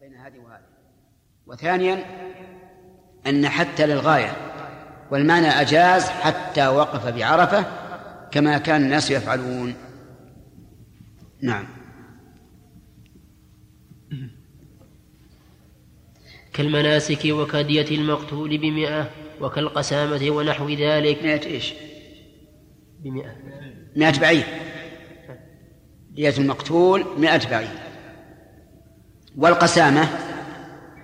بين هذه وهذه. وثانيا أن حتى للغاية والمعنى أجاز حتى وقف بعرفة كما كان الناس يفعلون. نعم. كالمناسك وكدية المقتول بمئة وكالقسامة ونحو ذلك. مئة إيش؟ بمئة. مئة بعير. دية المقتول مئة بعير. والقسامة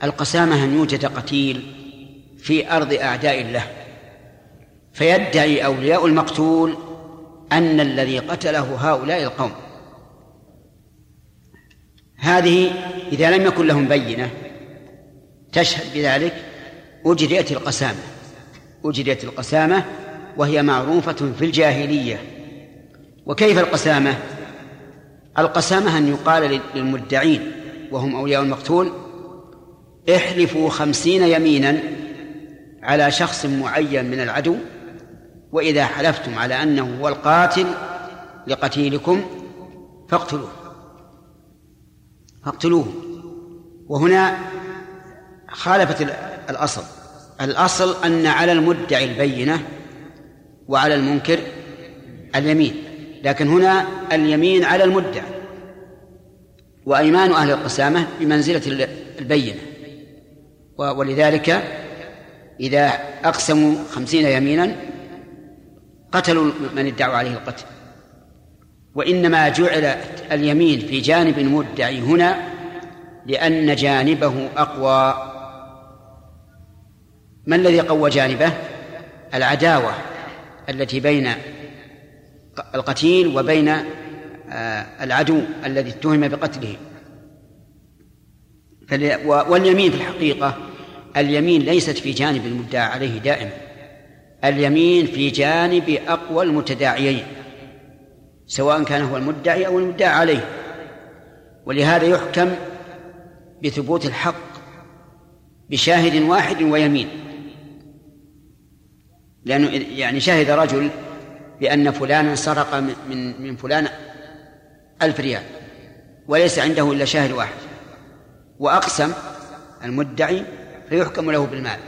القسامة أن يوجد قتيل في أرض أعداء الله. فيدعي أولياء المقتول أن الذي قتله هؤلاء القوم. هذه إذا لم يكن لهم بينة تشهد بذلك أجريت القسامة. أجريت القسامة وهي معروفة في الجاهلية. وكيف القسامة؟ القسامة أن يقال للمدعين وهم أولياء المقتول احلفوا خمسين يمينا على شخص معين من العدو وإذا حلفتم على أنه هو القاتل لقتيلكم فاقتلوه. فاقتلوه. وهنا خالفت الأصل. الأصل أن على المدعي البينة وعلى المنكر اليمين. لكن هنا اليمين على المدعي. وأيمان أهل القسامة بمنزلة البينة. ولذلك إذا أقسموا خمسين يمينا قتلوا من ادعوا عليه القتل. وإنما جعل اليمين في جانب المدعي هنا لأن جانبه أقوى. ما الذي قوى جانبه؟ العداوة التي بين القتيل وبين العدو الذي اتهم بقتله. واليمين في الحقيقة اليمين ليست في جانب المدعى عليه دائما. اليمين في جانب أقوى المتداعيين سواء كان هو المدعي أو المدعى عليه. ولهذا يحكم بثبوت الحق بشاهد واحد ويمين. لأنه يعني شهد رجل بأن فلانا سرق من من فلان ألف ريال وليس عنده إلا شاهد واحد وأقسم المدعي فيحكم له بالمال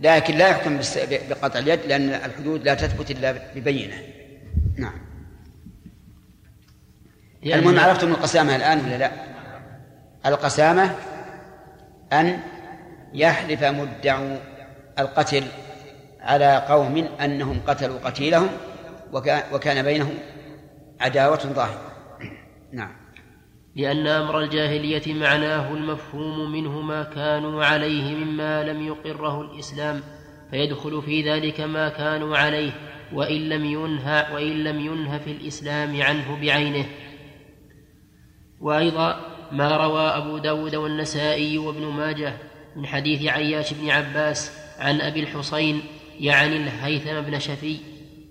لكن لا يحكم بقطع اليد لأن الحدود لا تثبت إلا ببينة. نعم. المهم عرفتم القسامة الآن ولا لا؟ القسامة أن يحلف مدع القتل على قوم أنهم قتلوا قتيلهم وكان بينهم عداوة ظاهرة. نعم. لأن أمر الجاهلية معناه المفهوم منه ما كانوا عليه مما لم يقره الإسلام فيدخل في ذلك ما كانوا عليه وإن لم ينهى وإن لم ينه في الإسلام عنه بعينه. وأيضا ما روى أبو داود والنسائي وابن ماجه من حديث عياش بن عباس عن أبي الحصين يعني الهيثم بن شفي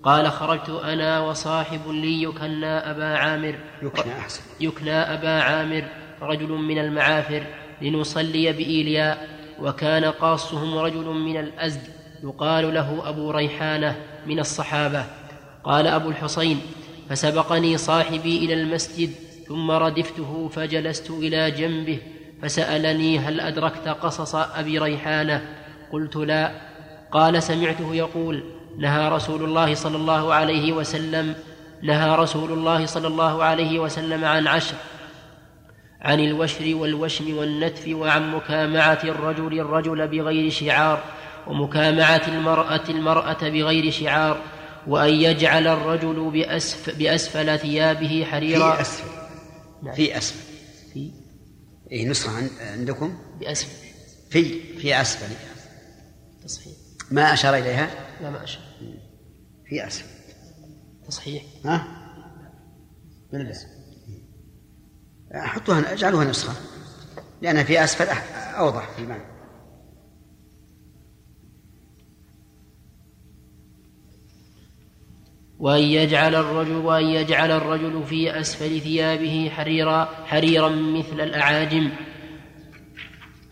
قال خرجت أنا وصاحب لي يكنى أبا عامر. يكنى أحسن. يكنى أبا عامر رجل من المعافر لنصلي بإيلياء وكان قاصهم رجل من الأزد يقال له أبو ريحانة من الصحابة. قال أبو الحصين فسبقني صاحبي إلى المسجد ثم ردفته فجلست إلى جنبه فسألني هل أدركت قصص أبي ريحانة؟ قلت لا. قال سمعته يقول نهى رسول الله صلى الله عليه وسلم نهى رسول الله صلى الله عليه وسلم عن عشر عن الوشر والوشم والنتف وعن مكامعة الرجل الرجل بغير شعار ومكامعة المرأة المرأة بغير شعار وأن يجعل الرجل بأسف بأسفل ثيابه حريرا. في أسفل. نعم. في أسفل. في؟ أي نسخة عندكم؟ بأسفل. في في أسفل. تصحيح. ما أشار إليها؟ لا ما أشار. في أسفل تصحيح. ها؟ من الله حطوها اجعلوها نسخة. لأنها في أسفل أوضح في المعنى. وأن يجعل الرجل وأن يجعل الرجل في أسفل ثيابه حريرا حريرا مثل الأعاجم.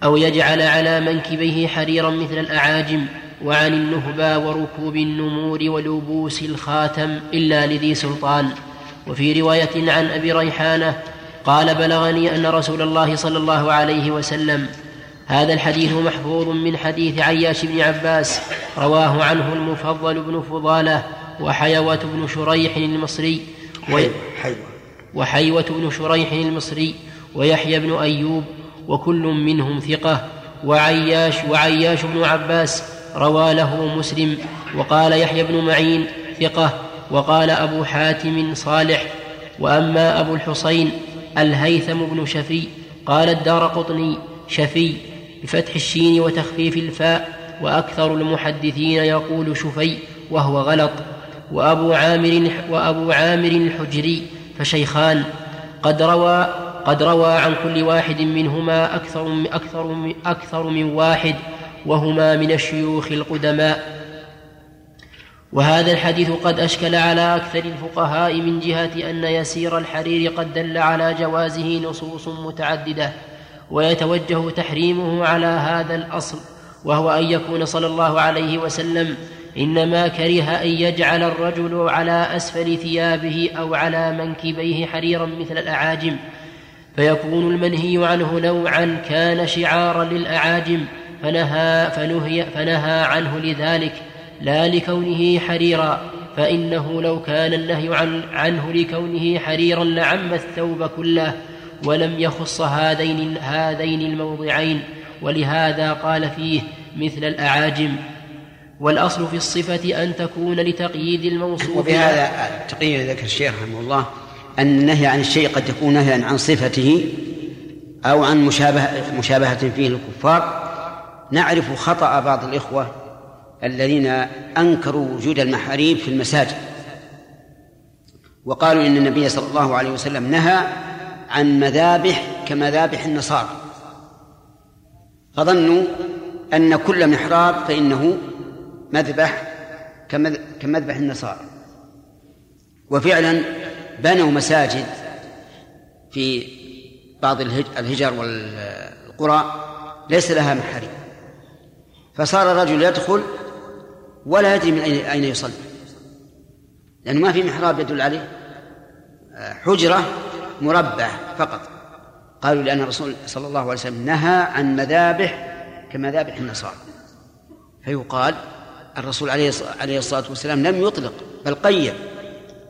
أو يجعل على منكبيه حريرا مثل الأعاجم. وعن النهبى وركوب النمور ولبوس الخاتم إلا لذي سلطان. وفي رواية عن أبي ريحانة قال بلغني أن رسول الله صلى الله عليه وسلم هذا الحديث محفوظ من حديث عياش بن عباس رواه عنه المفضل بن فضالة وحيوة بن شريح المصري وحيوة بن شريح المصري ويحيى بن أيوب وكل منهم ثقة. وعياش وعياش بن عباس روى له مسلم وقال يحيى بن معين ثقة وقال أبو حاتم صالح وأما أبو الحصين الهيثم بن شفي قال الدار قطني شفي بفتح الشين وتخفيف الفاء وأكثر المحدثين يقول شفي وهو غلط وأبو عامر وأبو عامر الحجري فشيخان قد روى قد روى عن كل واحد منهما أكثر أكثر أكثر من واحد وهما من الشيوخ القدماء. وهذا الحديث قد أشكل على أكثر الفقهاء من جهة أن يسير الحرير قد دل على جوازه نصوص متعددة ويتوجه تحريمه على هذا الأصل وهو أن يكون صلى الله عليه وسلم إنما كره أن يجعل الرجل على أسفل ثيابه أو على منكبيه حريرا مثل الأعاجم فيكون المنهي عنه نوعا كان شعارا للأعاجم فنهى فنهي فنهى عنه لذلك لا لكونه حريرا فإنه لو كان النهي عن عنه لكونه حريرا لعم الثوب كله ولم يخص هذين هذين الموضعين ولهذا قال فيه مثل الأعاجم والأصل في الصفة أن تكون لتقييد الموصوف وبهذا التقييد ذكر الشيخ رحمه الله أن النهي عن الشيء قد يكون نهيا عن صفته أو عن مشابهة, مشابهة فيه للكفار نعرف خطأ بعض الإخوة الذين أنكروا وجود المحاريب في المساجد. وقالوا إن النبي صلى الله عليه وسلم نهى عن مذابح كمذابح النصارى. فظنوا أن كل محراب فإنه مذبح كمذبح النصارى. وفعلا بنوا مساجد في بعض الهجر والقرى ليس لها محاريب. فصار الرجل يدخل ولا يدري من أين يصلي لأنه ما في محراب يدل عليه. حجرة مربع فقط. قالوا لأن الرسول صلى الله عليه وسلم نهى عن مذابح كمذابح النصارى. فيقال الرسول عليه عليه الصلاة والسلام لم يطلق بل قيد.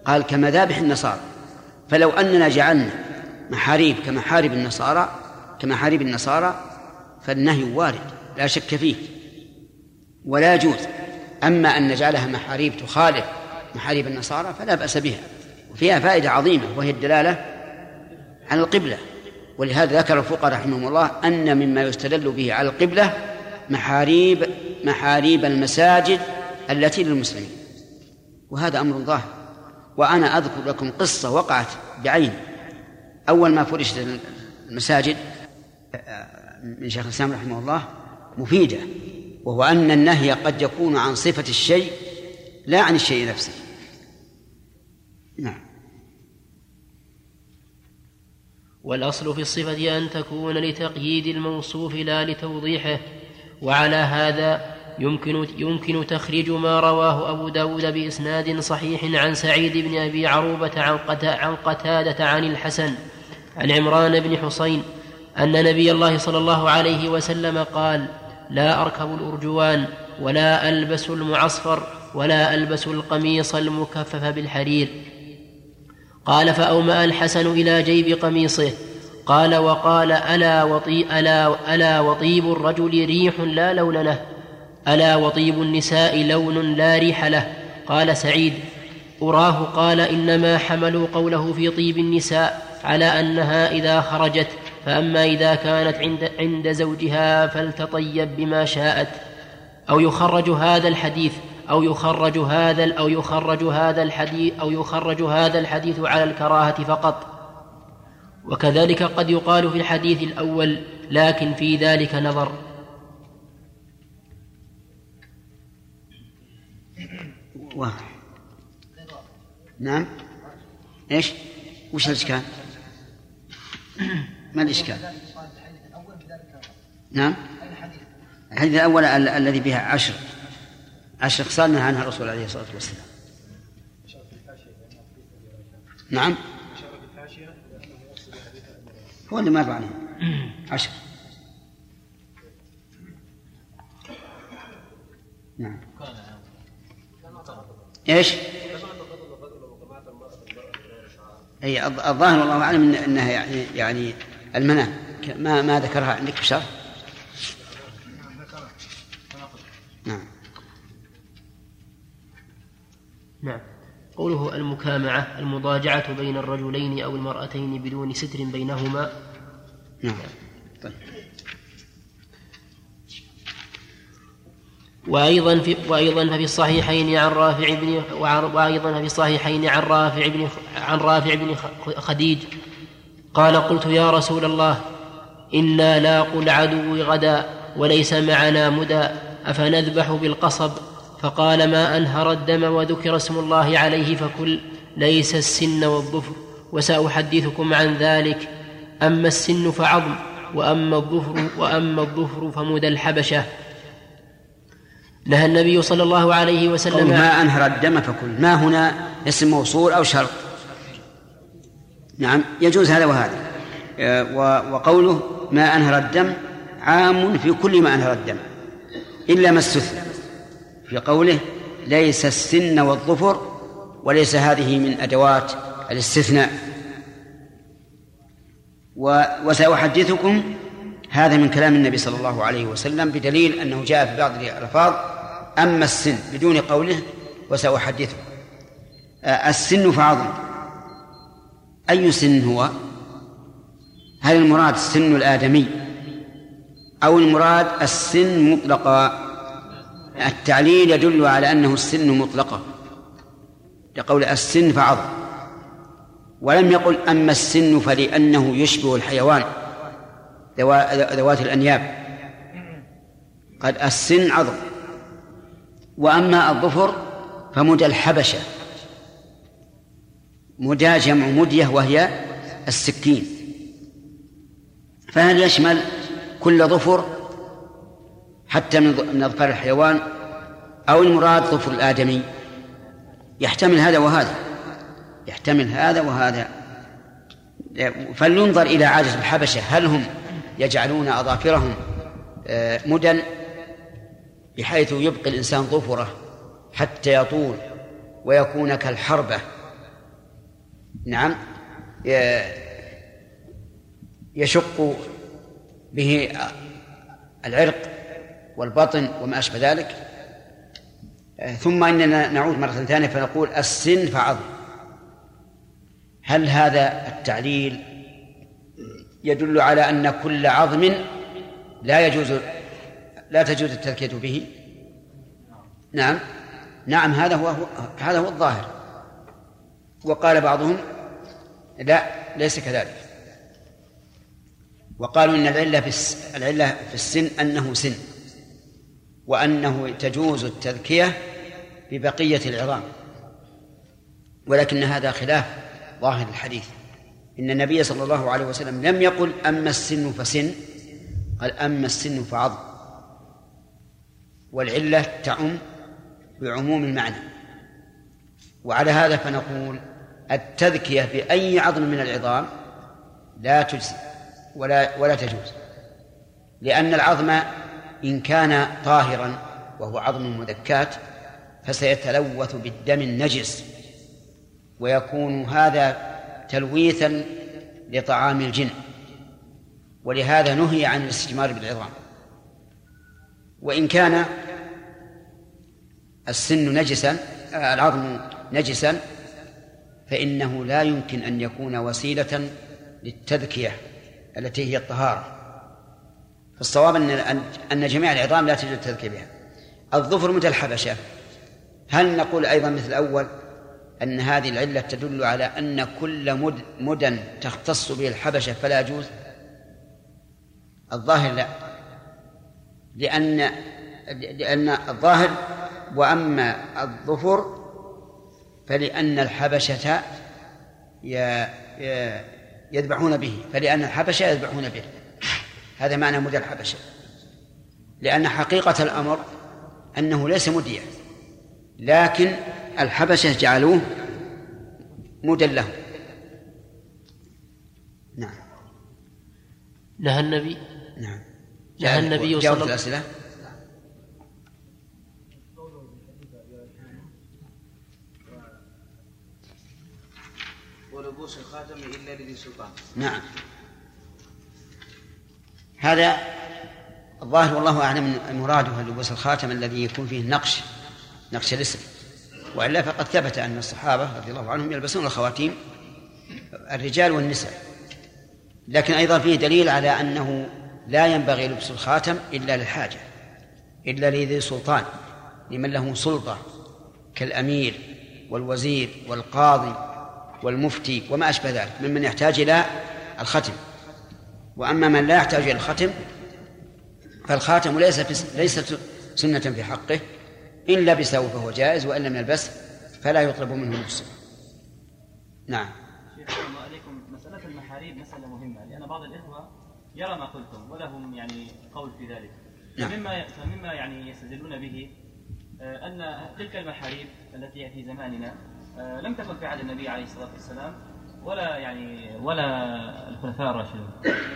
قال كمذابح النصارى. فلو أننا جعلنا محاريب كمحارب النصارى كمحاريب النصارى فالنهي وارد لا شك فيه. ولا يجوز. أما أن نجعلها محاريب تخالف محاريب النصارى فلا بأس بها وفيها فائدة عظيمة وهي الدلالة على القبلة. ولهذا ذكر الفقهاء رحمهم الله أن مما يستدل به على القبلة محاريب محاريب المساجد التي للمسلمين. وهذا أمر ظاهر. وأنا أذكر لكم قصة وقعت بعين أول ما فرشت المساجد من شيخ الإسلام رحمه الله مفيدة. وهو أن النهي قد يكون عن صفة الشيء لا عن الشيء نفسه. نعم. والأصل في الصفة أن تكون لتقييد الموصوف لا لتوضيحه وعلى هذا يمكن, يمكن تخريج ما رواه أبو داود بإسناد صحيح عن سعيد بن أبي عروبة عن, عن قتادة عن الحسن عن عمران بن حصين أن نبي الله صلى الله عليه وسلم قال لا أركب الأرجوان ولا ألبس المعصفر ولا ألبس القميص المكفف بالحرير. قال فأومأ الحسن إلى جيب قميصه. قال وقال ألا, وطي ألا, ألا وطيب الرجل ريح لا لون له. ألا وطيب النساء لون لا ريح له. قال سعيد أراه قال إنما حملوا قوله في طيب النساء على أنها إذا خرجت فأما إذا كانت عند, عند زوجها فلتطيب بما شاءت أو يخرج هذا الحديث أو يخرج هذا أو يخرج هذا الحديث أو يخرج هذا الحديث على الكراهة فقط. وكذلك قد يقال في الحديث الأول لكن في ذلك نظر. واضح. نعم؟ إيش؟ وش الإشكال؟ ما الإشكال؟ نعم. الحديث؟ الأول الذي بها عشر. عشر خصال نهى عنها الرسول عليه الصلاة والسلام. هو اللي مر عليه عشر. نعم. إيش؟ إي الظاهر والله أعلم إنها يعني يعني المنام. ما ما ذكرها عندك بشر نعم. نعم. قوله المكامعة المضاجعة بين الرجلين أو المرأتين بدون ستر بينهما. نعم. طيب. وأيضا في وأيضا ففي الصحيحين عن رافع بن وأيضا في الصحيحين عن رافع بن عن رافع بن خديج قال قلت يا رسول الله إنا لاقوا العدو غدا وليس معنا مدى أفنذبح بالقصب؟ فقال ما أنهر الدم وذكر اسم الله عليه فكل ليس السن والظفر وسأحدثكم عن ذلك. أما السن فعظم وأما الظفر وأما الظفر فمدى الحبشة. نهى النبي صلى الله عليه وسلم ما أنهر الدم فكل ما هنا اسم موصول أو شرط؟ نعم يجوز هذا وهذا. آه، وقوله ما أنهر الدم عام في كل ما أنهر الدم إلا ما استثنى. في قوله ليس السن والظفر وليس هذه من أدوات الاستثناء. وسأحدثكم هذا من كلام النبي صلى الله عليه وسلم بدليل أنه جاء في بعض الألفاظ أما السن بدون قوله وسأحدثكم. آه، السن فعظم أي سن هو؟ هل المراد السن الآدمي أو المراد السن مطلقا؟ التعليل يدل على أنه السن مطلقة. لقول السن فعظم. ولم يقل أما السن فلأنه يشبه الحيوان. ذوات الأنياب. قد السن عظم. وأما الظفر فمدى الحبشة. مدى جمع مدية وهي السكين. فهل يشمل كل ظفر حتى من أظفار الحيوان؟ أو المراد ظفر الآدمي؟ يحتمل هذا وهذا. يحتمل هذا وهذا. فلينظر إلى عادة الحبشة هل هم يجعلون أظافرهم آه، مدن؟ بحيث يبقي الإنسان ظفره حتى يطول ويكون كالحربة. نعم. يشق به العرق والبطن وما أشبه ذلك. ثم إننا نعود مرة ثانية فنقول السن فعظم. هل هذا التعليل يدل على أن كل عظم لا يجوز لا تجوز التذكية به؟ نعم. نعم هذا هو هذا هو الظاهر. وقال بعضهم لا ليس كذلك. وقالوا إن العلة في العلة في السن أنه سن وأنه تجوز التذكية ببقية العظام. ولكن هذا خلاف ظاهر الحديث. إن النبي صلى الله عليه وسلم لم يقل أما السن فسن قال أما السن فعظم. والعلة تعم بعموم المعنى. وعلى هذا فنقول التذكية باي عظم من العظام لا تجزي ولا ولا تجوز. لأن العظم إن كان طاهرا وهو عظم مذكات فسيتلوث بالدم النجس ويكون هذا تلويثا لطعام الجن. ولهذا نهي عن الاستجمار بالعظام. وإن كان السن نجسا العظم نجسا فإنه لا يمكن أن يكون وسيلة للتذكية التي هي الطهارة. فالصواب أن أن جميع العظام لا تجوز التذكير بها. الظفر مثل الحبشة. هل نقول أيضا مثل الأول أن هذه العلة تدل على أن كل مد مدن تختص به الحبشة فلا يجوز؟ الظاهر لا. لأن لأن الظاهر وأما الظفر فلأن الحبشة يذبحون به فلأن الحبشة يذبحون به. هذا معنى مدى الحبشة. لأن حقيقة الأمر أنه ليس مديا لكن الحبشة جعلوه مدى له. نعم. نهى النبي؟ نعم. نهى النبي صلى الله عليه وسلم ولبوس الخاتم إلا لذي سلطان. نعم. هذا الظاهر والله أعلم مراده لبوس الخاتم الذي يكون فيه نقش نقش الاسم. وإلا فقد ثبت أن الصحابة رضي الله عنهم يلبسون الخواتيم الرجال والنساء. لكن أيضا فيه دليل على أنه لا ينبغي لبس الخاتم إلا للحاجة إلا لذي سلطان لمن له سلطة كالأمير والوزير والقاضي. والمفتي وما أشبه ذلك ممن يحتاج إلى الختم. وأما من لا يحتاج إلى الختم فالخاتم ليس ليست سنة في حقه إن لبسه فهو جائز وإن لم يلبسه فلا يطلب منه لبسه نعم. شيخ عليكم. مسألة المحاريب مسألة مهمة لأن بعض الإخوة يرى ما قلتم ولهم يعني قول في ذلك. نعم. فمما فمما يعني يستدلون به آه، أن تلك المحاريب التي في زماننا لم تكن في عهد النبي عليه الصلاة والسلام ولا يعني ولا الخلفاء الراشدون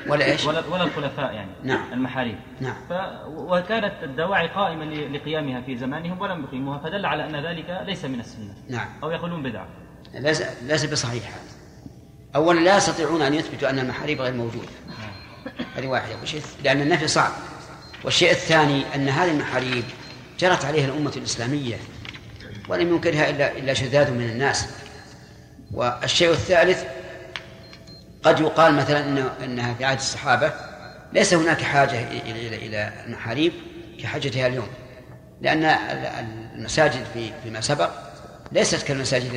ولا إيش؟ ولا, ولا الخلفاء يعني نعم. المحاريب. نعم. ف وكانت الدواعي قائمة لقيامها في زمانهم ولم يقيموها فدل على أن ذلك ليس من السنة. نعم. أو يقولون بدعة. ليس ليس بصحيح أولا لا يستطيعون أن يثبتوا أن المحاريب غير موجودة. هذه واحدة. وشيء لأن النفي صعب. والشيء الثاني أن هذه المحاريب جرت عليها الأمة الإسلامية ولم ينكرها إلا إلا شذاذ من الناس. والشيء الثالث قد يقال مثلا إن إنها في عهد الصحابة ليس هناك حاجة إلى إلى إلى المحاريب كحاجتها اليوم. لأن المساجد في فيما سبق ليست كالمساجد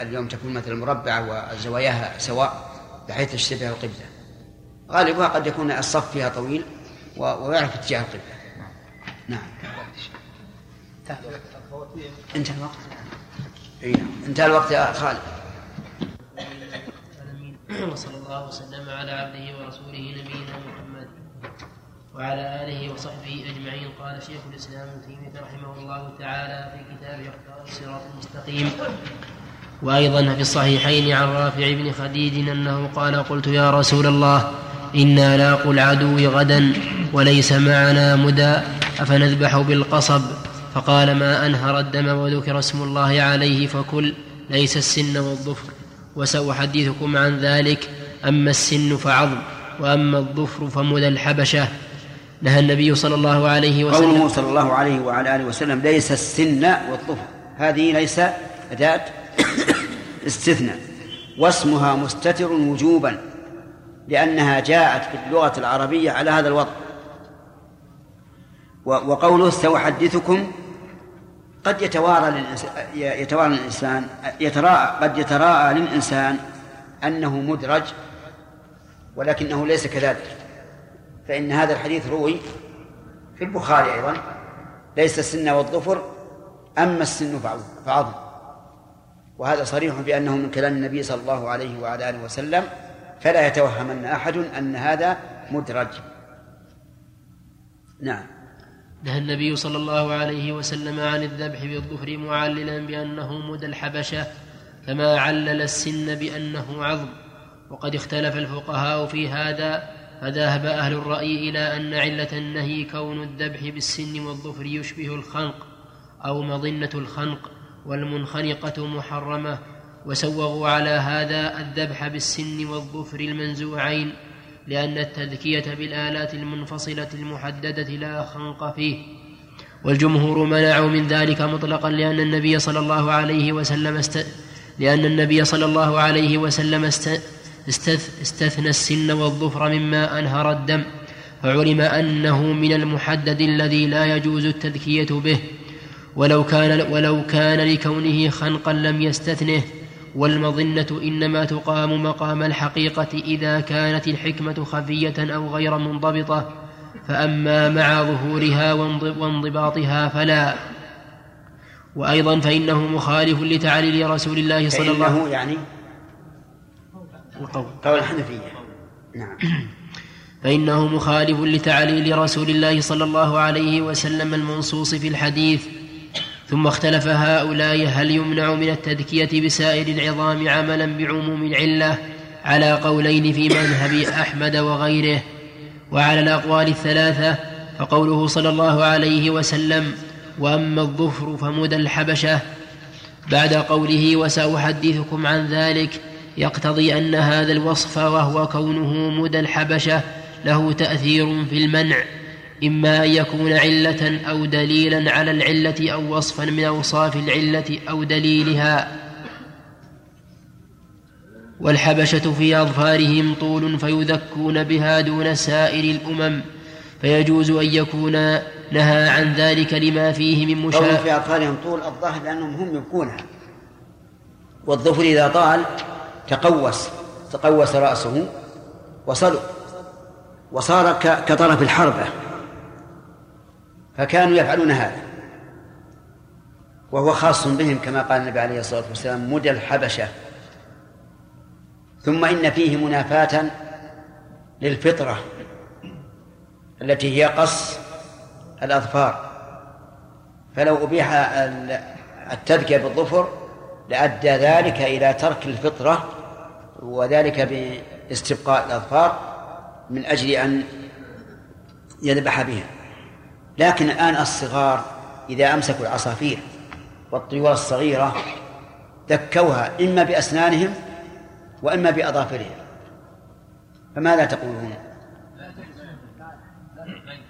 اليوم تكون مثلا مربعة وزواياها سواء بحيث تشتبه القبلة. غالبها قد يكون الصف فيها طويل ويعرف اتجاه القبلة. نعم. انتهى الوقت. إيه. انتهى الوقت يا خالد. وصلى الله وسلم على عبده ورسوله نبينا محمد وعلى آله وصحبه أجمعين. قال شيخ الإسلام ابن تيمية رحمه الله تعالى في كتابه اختار الصراط المستقيم. وأيضا في الصحيحين عن رافع بن خديج أنه قال قلت يا رسول الله إنا لاقوا العدو غدا وليس معنا مدى أفنذبح بالقصب؟ فقال ما أنهر الدم وذكر اسم الله عليه فكل ليس السن والظفر. وسأحدثكم عن ذلك. أما السن فعظم وأما الظفر فمدى الحبشة. نهى النبي صلى الله عليه وسلم. قوله صلى الله عليه وعلى آله وسلم ليس السن والظفر. هذه ليس أداة استثناء. واسمها مستتر وجوبا لأنها جاءت في اللغة العربية على هذا الوضع. وقوله سأحدثكم قد يتوارى للإنسان يتوارى الإنسان يتراءى قد يتراءى للإنسان أنه مدرج ولكنه ليس كذلك. فإن هذا الحديث روي في البخاري أيضا ليس السن والظفر أما السن فعظم. وهذا صريح بأنه من كلام النبي صلى الله عليه وعلى آله وسلم فلا يتوهمن أحد أن هذا مدرج. نعم. نهى النبي صلى الله عليه وسلم عن الذبح بالظفر معللا بأنه مدى الحبشة كما علل السن بأنه عظم. وقد اختلف الفقهاء في هذا فذهب أهل الرأي إلى أن علة النهي كون الذبح بالسن والظفر يشبه الخنق أو مظنة الخنق والمنخنقة محرمة. وسوغوا على هذا الذبح بالسن والظفر المنزوعين. لأن التذكية بالآلات المنفصلة المحددة لا خنق فيه. والجمهور منعوا من ذلك مطلقا لأن النبي صلى الله عليه وسلم است... لأن النبي صلى الله عليه وسلم است... استث... استثنى السن والظفر مما أنهر الدم. فعلم أنه من المحدد الذي لا يجوز التذكية به. ولو كان ولو كان لكونه خنقا لم يستثنه. والمظنة إنما تقام مقام الحقيقة إذا كانت الحكمة خفية أو غير منضبطة فأما مع ظهورها وانضباطها فلا. وأيضا فإنه مخالف لتعليل رسول الله صلى الله عليه وسلم يعني قول الحنفية. نعم. فإنه مخالف لتعليل رسول الله صلى الله عليه وسلم المنصوص في الحديث ثم اختلف هؤلاء هل يمنع من التذكية بسائر العظام عملا بعموم العلة على قولين في مذهب أحمد وغيره؟ وعلى الأقوال الثلاثة فقوله صلى الله عليه وسلم وأما الظفر فمدى الحبشة. بعد قوله وسأحدثكم عن ذلك يقتضي أن هذا الوصف وهو كونه مدى الحبشة له تأثير في المنع. إما أن يكون علة أو دليلا على العلة أو وصفا من أوصاف العلة أو دليلها. والحبشة في أظفارهم طول فيذكون بها دون سائر الأمم فيجوز أن يكون نهى عن ذلك لما فيه من مشاهدة في أطفالهم طول الظهر لأنهم هم يبكونها. والظفر إذا طال تقوس تقوس رأسه وصلوا وصار كطرف الحربة. فكانوا يفعلون هذا. وهو خاص بهم كما قال النبي عليه الصلاة والسلام مدى الحبشة. ثم إن فيه منافاة للفطرة التي هي قص الأظفار. فلو أبيح التذكية بالظفر لأدى ذلك إلى ترك الفطرة وذلك باستبقاء الأظفار من أجل أن يذبح بها. لكن الآن الصغار إذا أمسكوا العصافير والطيور الصغيرة ذكوها إما بأسنانهم وإما بأظافرهم. فماذا تقولون؟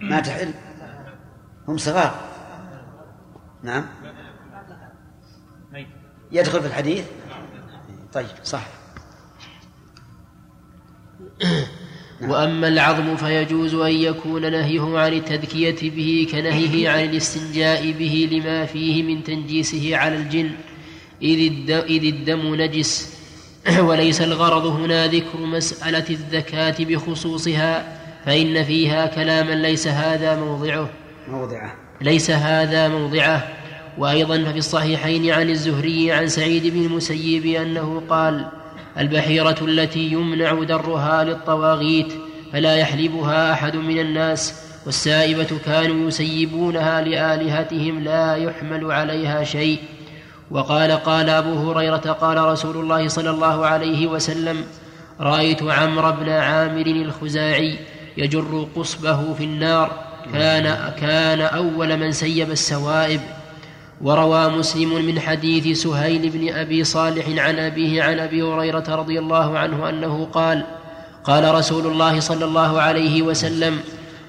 ما تحل؟ هم صغار. نعم. يدخل في الحديث؟ طيب صح. وأما العظم فيجوز أن يكون نهيه عن التذكية به كنهيه عن الاستنجاء به لما فيه من تنجيسه على الجن. إذ الدم نجس. وليس الغرض هنا ذكر مسألة الزكاة بخصوصها فإن فيها كلاما ليس هذا موضعه. موضعه. ليس هذا موضعه. وأيضا ففي الصحيحين عن الزهري عن سعيد بن المسيب أنه قال البحيرة التي يمنع درها للطواغيت فلا يحلبها أحد من الناس والسائبة كانوا يسيبونها لآلهتهم لا يحمل عليها شيء. وقال قال أبو هريرة قال رسول الله صلى الله عليه وسلم رأيت عمرو بن عامر الخزاعي يجر قصبه في النار كان كان أول من سيب السوائب. وروى مسلم من حديث سهيل بن أبي صالح عن أبيه عن أبي هريرة رضي الله عنه أنه قال قال رسول الله صلى الله عليه وسلم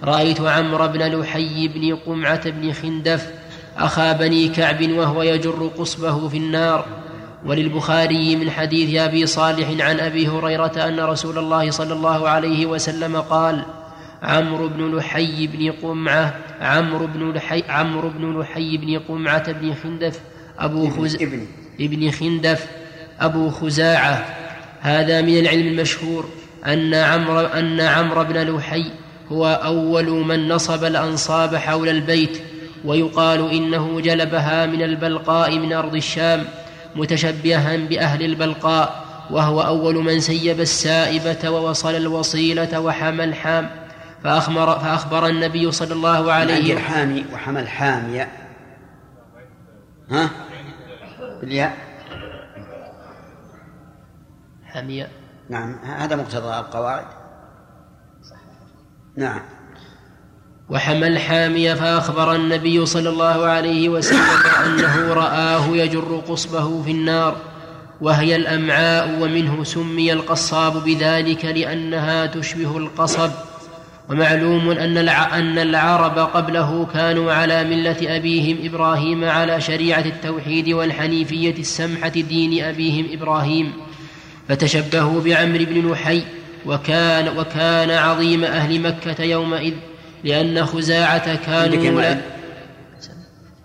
رأيت عمرو بن لحي بن قمعة بن خندف أخا بني كعب وهو يجر قصبه في النار. وللبخاري من حديث أبي صالح عن أبي هريرة أن رسول الله صلى الله عليه وسلم قال عمرو بن لحي بن قمعة عمرو بن لحي عمرو بن لحي بن قمعة بن خندف أبو خز ابن. ابن خندف أبو خزاعة. هذا من العلم المشهور أن عمرو أن عمرو بن لحي هو أول من نصب الأنصاب حول البيت ويقال إنه جلبها من البلقاء من أرض الشام متشبها بأهل البلقاء وهو أول من سيب السائبة ووصل الوصيلة وحمى الحام. فأخبر, فأخبر النبي صلى الله عليه وسلم الحامي وحمل حامية. ها؟ بالياء. حامية. نعم هذا مقتضى القواعد. نعم. وحمل حامية فأخبر النبي صلى الله عليه وسلم أنه رآه يجر قصبه في النار وهي الأمعاء ومنه سمي القصاب بذلك لأنها تشبه القصب. ومعلوم أن أن العرب قبله كانوا على ملة أبيهم إبراهيم على شريعة التوحيد والحنيفية السمحة دين أبيهم إبراهيم. فتشبهوا بعمر بن نحي وكان وكان عظيم أهل مكة يومئذ لأن خزاعة كانوا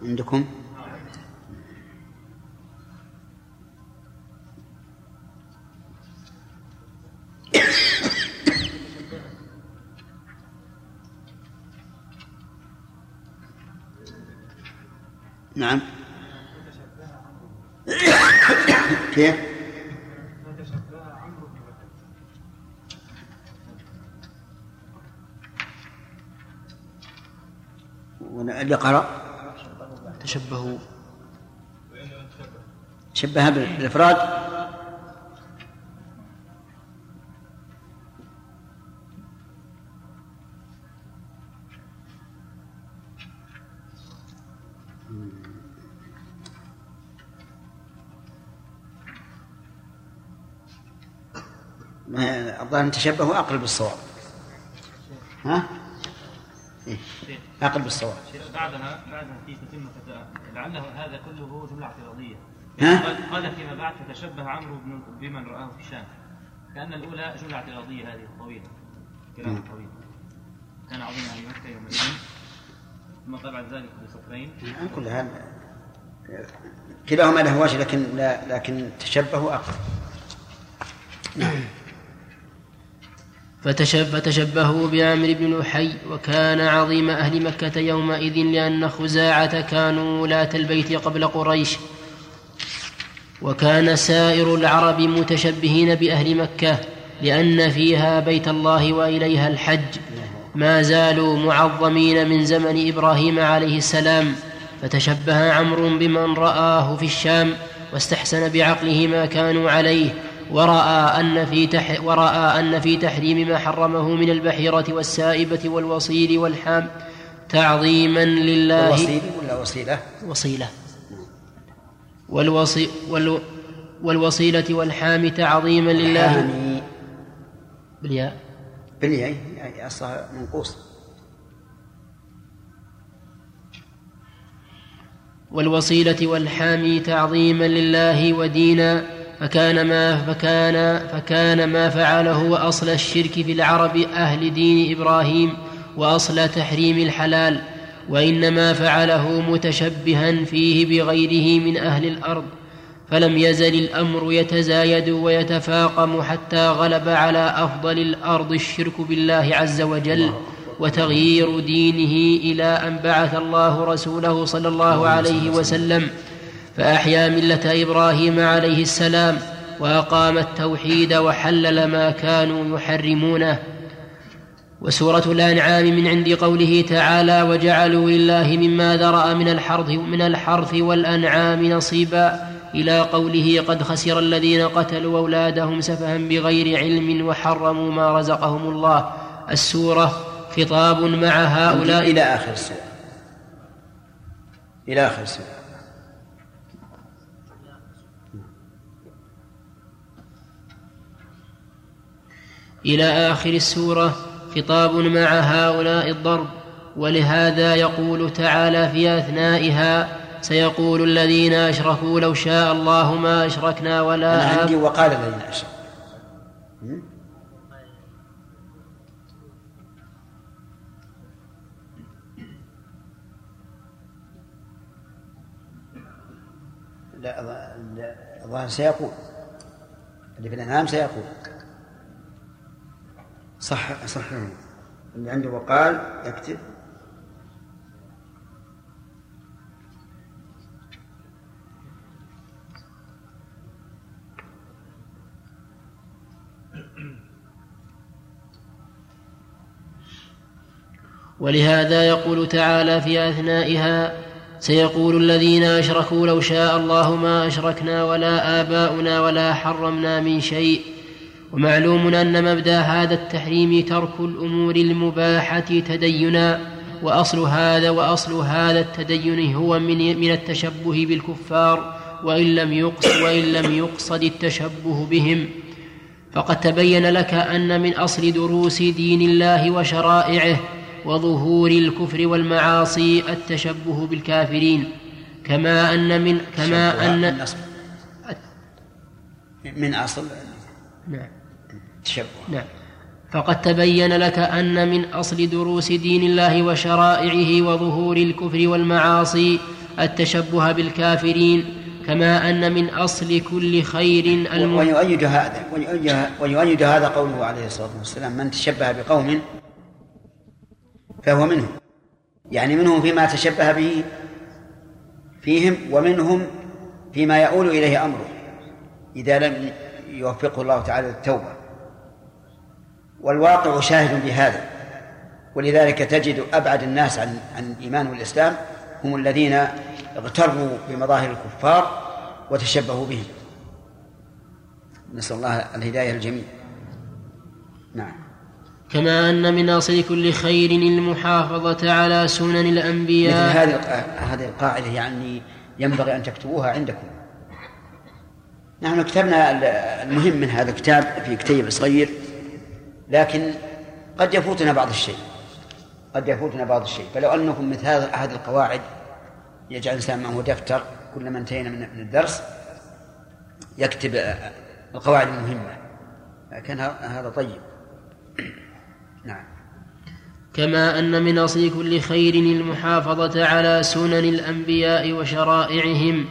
عندكم؟ نعم. كيف؟ اللي قرأ. تشبهوا. شبه بالإفراد. الظاهر تشبهوا أقرب بالصواب. ها؟ إيه؟ أقرب بالصواب. بعدها بعدها في تتمة لعله هذا كله جملة اعتراضية. ها؟ قال فيما بعد فتشبه عمرو بمن رآه في الشام. كأن الأولى جملة اعتراضية هذه طويلة. كلام طويل. كان عظيم أهل مكة يومئذ. ثم قال بعد ذلك بسطرين. كل هذا. كلاهما له وجه لكن لا لكن تشبهوا أقرب نعم. فتشبهوا بعمرو بن لحي وكان عظيم أهل مكة يومئذ لأن خزاعة كانوا ولاة البيت قبل قريش. وكان سائر العرب متشبهين بأهل مكة لأن فيها بيت الله وإليها الحج. ما زالوا معظمين من زمن إبراهيم عليه السلام. فتشبه عمرو بمن رآه في الشام واستحسن بعقله ما كانوا عليه. ورأى أن في تح ورأى أن في تحريم ما حرمه من البحيرة والسائبة والوصيل والحام تعظيما لله. الوصيل ولا وصيلة؟ وصيلة. والوصي وال والوصيلة والحام تعظيما لله. بالياء. بالياء يعني أصلها منقوص. والوصيلة والحامي تعظيما لله ودينا. فكان ما فكان فكان ما فعله وأصل الشرك في العرب أهل دين إبراهيم وأصل تحريم الحلال وإنما فعله متشبها فيه بغيره من أهل الأرض. فلم يزل الأمر يتزايد ويتفاقم حتى غلب على أفضل الأرض الشرك بالله عز وجل وتغيير دينه إلى أن بعث الله رسوله صلى الله عليه وسلم. فأحيا ملة إبراهيم عليه السلام وأقام التوحيد وحلل ما كانوا يحرمونه. وسورة الأنعام من عند قوله تعالى وجعلوا لله مما ذرأ من الحرث من الحرث والأنعام نصيبا. إلى قوله قد خسر الذين قتلوا أولادهم سفها بغير علم وحرموا ما رزقهم الله. السورة خطاب مع هؤلاء. إلى آخر السورة. إلى آخر السورة. إلى آخر السورة خطاب مع هؤلاء الضرب ولهذا يقول تعالى في أثنائها سيقول الذين أشركوا لو شاء الله ما أشركنا ولا أنا عندي وقال الذين أشركوا. لا الظاهر سيقول. اللي في الأنعام سيقول. صح صح. اللي عنده وقال يكتب. ولهذا يقول تعالى في أثنائها سيقول الذين أشركوا لو شاء الله ما أشركنا ولا آباؤنا ولا حرمنا من شيء. ومعلوم أن مبدأ هذا التحريم ترك الأمور المباحة تدينا وأصل هذا وأصل هذا التدين هو من من التشبه بالكفار وإن لم يقصد وإن لم يقصد التشبه بهم. فقد تبين لك أن من أصل دروس دين الله وشرائعه وظهور الكفر والمعاصي التشبه بالكافرين. كما أن من كما أن من أصل. نعم. تشبه. نعم. فقد تبين لك أن من أصل دروس دين الله وشرائعه وظهور الكفر والمعاصي التشبه بالكافرين كما أن من أصل كل خير الم... ويؤيد هذا ويؤيد هذا قوله عليه الصلاة والسلام من تشبه بقوم فهو منهم. يعني منهم فيما تشبه به فيهم ومنهم فيما يؤول إليه أمره إذا لم يوفقه الله تعالى للتوبة والواقع شاهد بهذا. ولذلك تجد أبعد الناس عن عن الإيمان والإسلام هم الذين اغتروا بمظاهر الكفار وتشبهوا بهم. نسأل الله الهداية للجميع. نعم. كما أن من أصل كل خير المحافظة على سنن الأنبياء. مثل هذه هذه القاعدة يعني ينبغي أن تكتبوها عندكم. نحن كتبنا المهم من هذا الكتاب في كتيب صغير. لكن قد يفوتنا بعض الشيء. قد يفوتنا بعض الشيء. فلو أنكم مثل هذه القواعد يجعل الإنسان معه دفتر كلما انتهينا من الدرس يكتب القواعد المهمة. كان هذا طيب. نعم. كما أن من أصل كل خير المحافظة على سنن الأنبياء وشرائعهم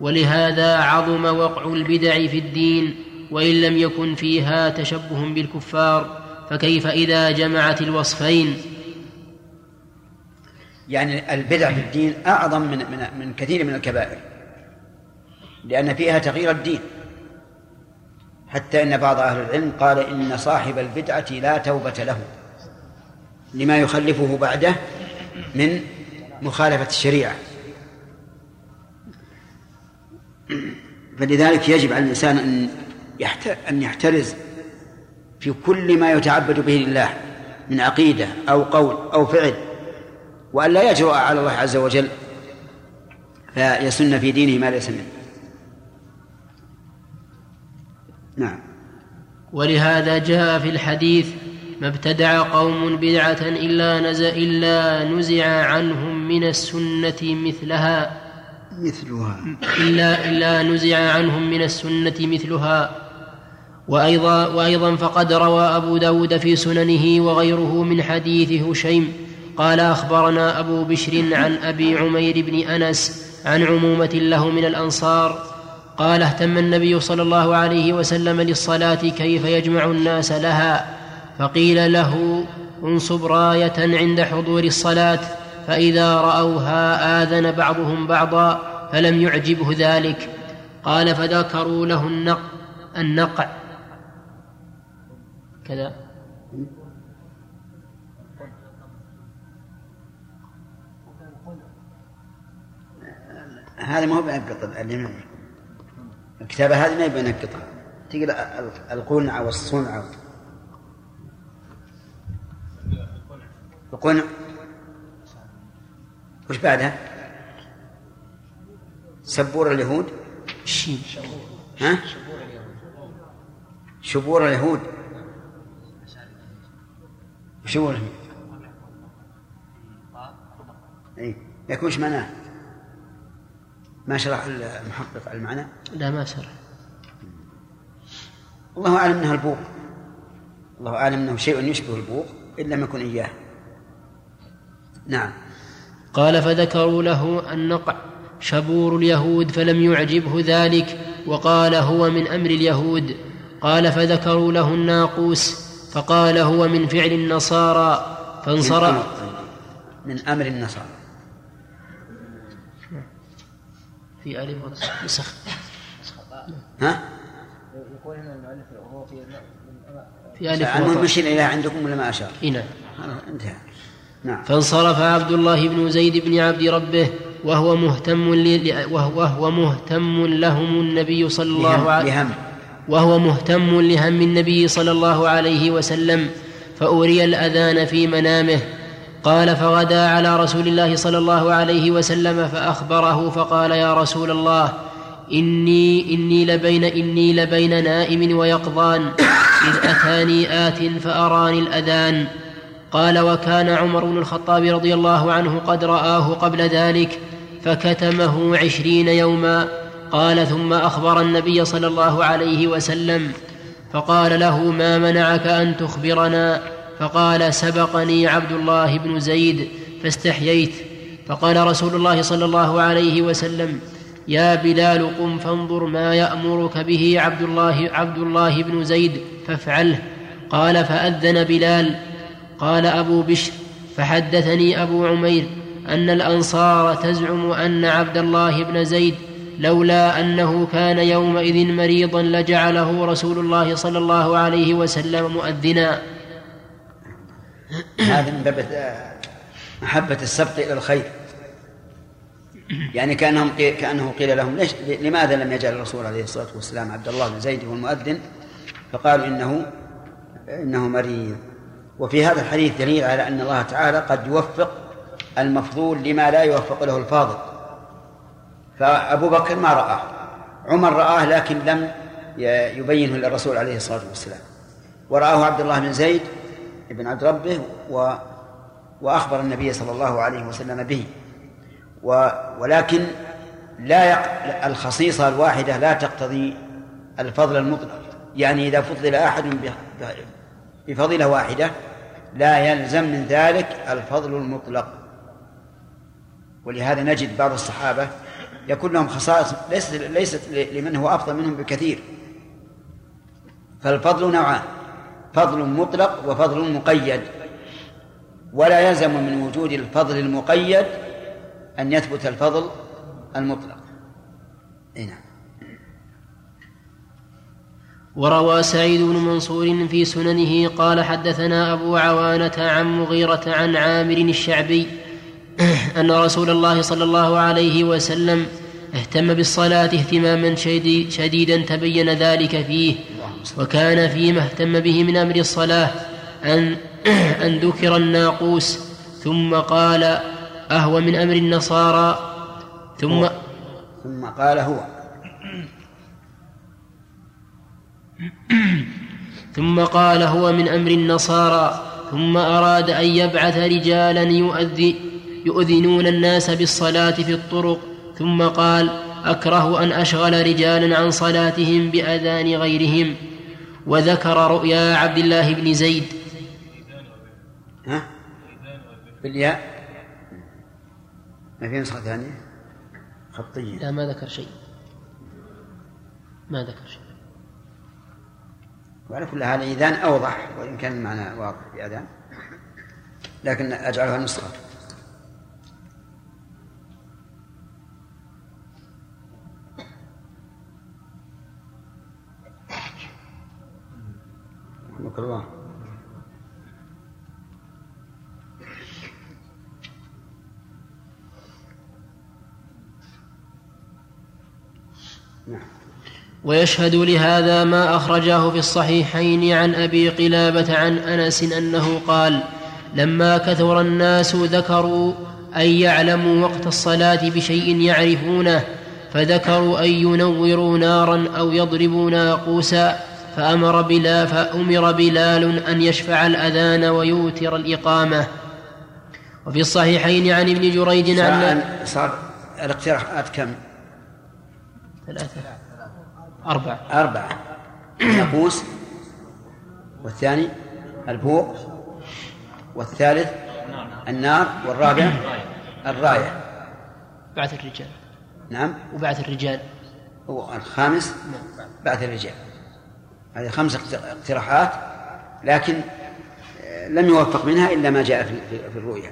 ولهذا عظم وقع البدع في الدين. وإن لم يكن فيها تشبه بالكفار فكيف إذا جمعت الوصفين؟ يعني البدع في الدين أعظم من من من كثير من الكبائر لأن فيها تغيير الدين. حتى إن بعض أهل العلم قال إن صاحب البدعة لا توبة له لما يخلفه بعده من مخالفة الشريعة. فلذلك يجب على الإنسان أن أن يحترز في كل ما يتعبد به لله من عقيدة أو قول أو فعل وأن لا يجرؤ على الله عز وجل فيسن في دينه ما ليس منه. نعم. ولهذا جاء في الحديث ما ابتدع قوم بدعة إلا نزع إلا نزع عنهم من السنة مثلها. مثلها. إلا إلا نزع عنهم من السنة مثلها. وأيضا وأيضا فقد روى أبو داود في سننه وغيره من حديث هشيم قال أخبرنا أبو بشر عن أبي عمير بن أنس عن عمومة له من الأنصار قال اهتم النبي صلى الله عليه وسلم للصلاة كيف يجمع الناس لها فقيل له انصب راية عند حضور الصلاة فإذا رأوها آذن بعضهم بعضا فلم يعجبه ذلك قال فذكروا له النق النقع كذا. هذا ما هو بينقط الكتابة هذه ما يبين بينقطها تقرأ القنع والصنع القنع. وش بعدها؟ سبور اليهود؟ الشين ها؟ شبور اليهود. شبور اليهود اي لكن وش معناه؟ ما شرح المحقق المعنى؟ لا ما شرح. الله أعلم أنها البوق. الله أعلم أنه شيء يشبه البوق إن لم يكن إياه. نعم. قال فذكروا له النقع شبور اليهود فلم يعجبه ذلك وقال هو من أمر اليهود. قال فذكروا له الناقوس فقال هو من فعل النصارى فانصرف. من أمر النصارى. في ألف نسخ ها؟ يقول هنا المؤلف وهو في في ألف المهم مشينا إلى عندكم ولا ما أشار؟ نعم. انتهى. نعم. فانصرف عبد الله بن زيد بن عبد ربه وهو مهتم. وهو مهتم لهم النبي صلى الله عليه وسلم وهو مهتم لهم النبي صلى الله عليه وسلم فأري الأذان في منامه. قال فغدا على رسول الله صلى الله عليه وسلم فأخبره فقال يا رسول الله إني إني لبين إني لبين نائم ويقظان إذ أتاني آت فأراني الأذان. قال وكان عمر بن الخطاب رضي الله عنه قد رآه قبل ذلك فكتمه عشرين يوما. قال ثم أخبر النبي صلى الله عليه وسلم فقال له ما منعك أن تخبرنا؟ فقال سبقني عبد الله بن زيد فاستحييت. فقال رسول الله صلى الله عليه وسلم يا بلال قم فانظر ما يأمرك به عبد الله عبد الله بن زيد فافعله. قال فأذن بلال. قال أبو بشر فحدثني أبو عمير أن الأنصار تزعم أن عبد الله بن زيد لولا أنه كان يومئذ مريضا لجعله رسول الله صلى الله عليه وسلم مؤذنا. هذا من باب محبة السبق إلى الخير. يعني كأنهم كأنه قيل لهم ليش لماذا لم يجعل الرسول عليه الصلاة والسلام عبد الله بن زيد هو المؤذن؟ فقالوا إنه إنه مريض. وفي هذا الحديث دليل على أن الله تعالى قد يوفق المفضول لما لا يوفق له الفاضل. فأبو بكر ما رآه. عمر رآه لكن لم يبينه للرسول عليه الصلاة والسلام. ورآه عبد الله بن زيد بن عبد ربه و وأخبر النبي صلى الله عليه وسلم به. و ولكن لا يق... الخصيصة الواحدة لا تقتضي الفضل المطلق. يعني إذا فضل أحد بفضيلة واحدة لا يلزم من ذلك الفضل المطلق. ولهذا نجد بعض الصحابة يكون لهم خصائص ليست ليست لمن هو أفضل منهم بكثير. فالفضل نوعان فضل مطلق وفضل مقيد. ولا يلزم من وجود الفضل المقيد أن يثبت الفضل المطلق. نعم. وروى سعيد بن منصور في سننه قال حدثنا أبو عوانة عن مغيرة عن عامر الشعبي أن رسول الله صلى الله عليه وسلم اهتم بالصلاة اهتماما شديدا تبين ذلك فيه وكان فيما اهتم به من أمر الصلاة أن أن ذكر الناقوس ثم قال أهو من أمر النصارى ثم ثم قال هو. ثم قال هو من أمر النصارى ثم أراد أن يبعث رجالا يؤذي يؤذنون الناس بالصلاة في الطرق ثم قال أكره أن أشغل رجالا عن صلاتهم بأذان غيرهم. وذكر رؤيا عبد الله بن زيد. ها؟ بالياء؟ ما في نسخة ثانية؟ خطية. لا ما ذكر شيء. ما ذكر شيء. وعلى كل حال إذان أوضح وإن كان المعنى واضح في أذان. لكن أجعلها نسخة. رحمك الله نعم. ويشهد لهذا ما أخرجاه في الصحيحين عن أبي قلابة عن أنس أنه قال لما كثر الناس ذكروا أن يعلموا وقت الصلاة بشيء يعرفونه فذكروا أن ينوروا نارا أو يضربوا ناقوسا فأمر بلا فأمر بلال أن يشفع الأذان ويوتر الإقامة. وفي الصحيحين عن ابن جريج عن صار الاقتراحات كم؟ ثلاثة. أربعة. أربعة. الناقوس والثاني البوق والثالث النار والرابع الراية. بعث الرجال. نعم. وبعث الرجال. والخامس بعث الرجال. هذه خمس اقتراحات لكن آه، لم يوفق منها إلا ما جاء في الرؤيا.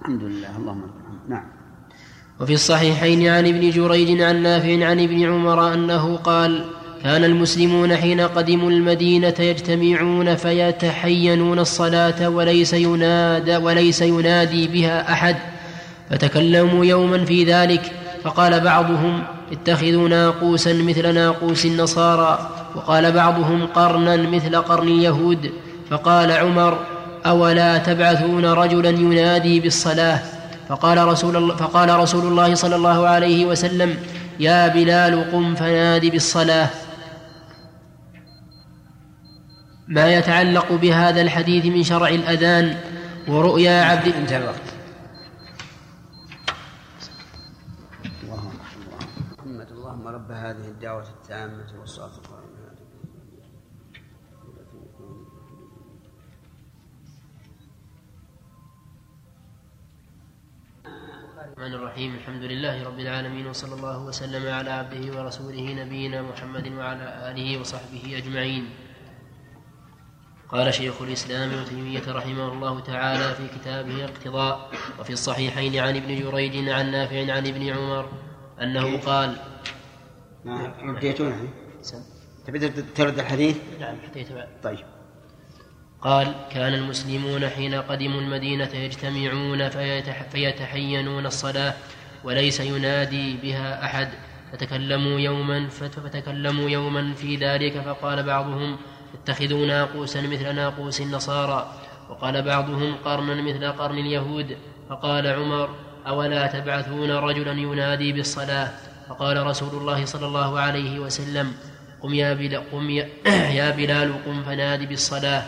الحمد لله اللهم نعم. وفي الصحيحين عن ابن جريج عن نافع عن ابن عمر أنه قال كان المسلمون حين قدموا المدينة يجتمعون فيتحينون الصلاة وليس ينادى وليس ينادي بها أحد فتكلموا يوما في ذلك فقال بعضهم اتخذوا ناقوسا مثل ناقوس النصارى وقال بعضهم قرنا مثل قرن اليهود فقال عمر أولا تبعثون رجلا ينادي بالصلاة؟ فقال رسول الله فقال رسول الله صلى الله عليه وسلم يا بلال قم فناد بالصلاة. ما يتعلق بهذا الحديث من شرع الأذان ورؤيا عبد انتهى الوقت اللهم رب هذه الدعوة التامة والصلاة الرحمن الرحيم. الحمد لله رب العالمين وصلى الله وسلم على عبده ورسوله نبينا محمد وعلى آله وصحبه أجمعين. قال شيخ الإسلام ابن تيمية رحمه الله تعالى في كتابه الاقتضاء وفي الصحيحين عن ابن جريج عن نافع عن ابن عمر أنه قال رديتونه تبي ترد الحديث؟ نعم حديث طيب. قال كان المسلمون حين قدموا المدينة يجتمعون فيتحينون الصلاة وليس ينادي بها أحد. فتكلموا يوما فتكلموا يوما في ذلك فقال بعضهم اتخذوا ناقوسا مثل ناقوس النصارى. وقال بعضهم قرنا مثل قرن اليهود. فقال عمر أولا تبعثون رجلا ينادي بالصلاة؟ فقال رسول الله صلى الله عليه وسلم قم يا بلال, قم يا بلال قم فنادي بالصلاة.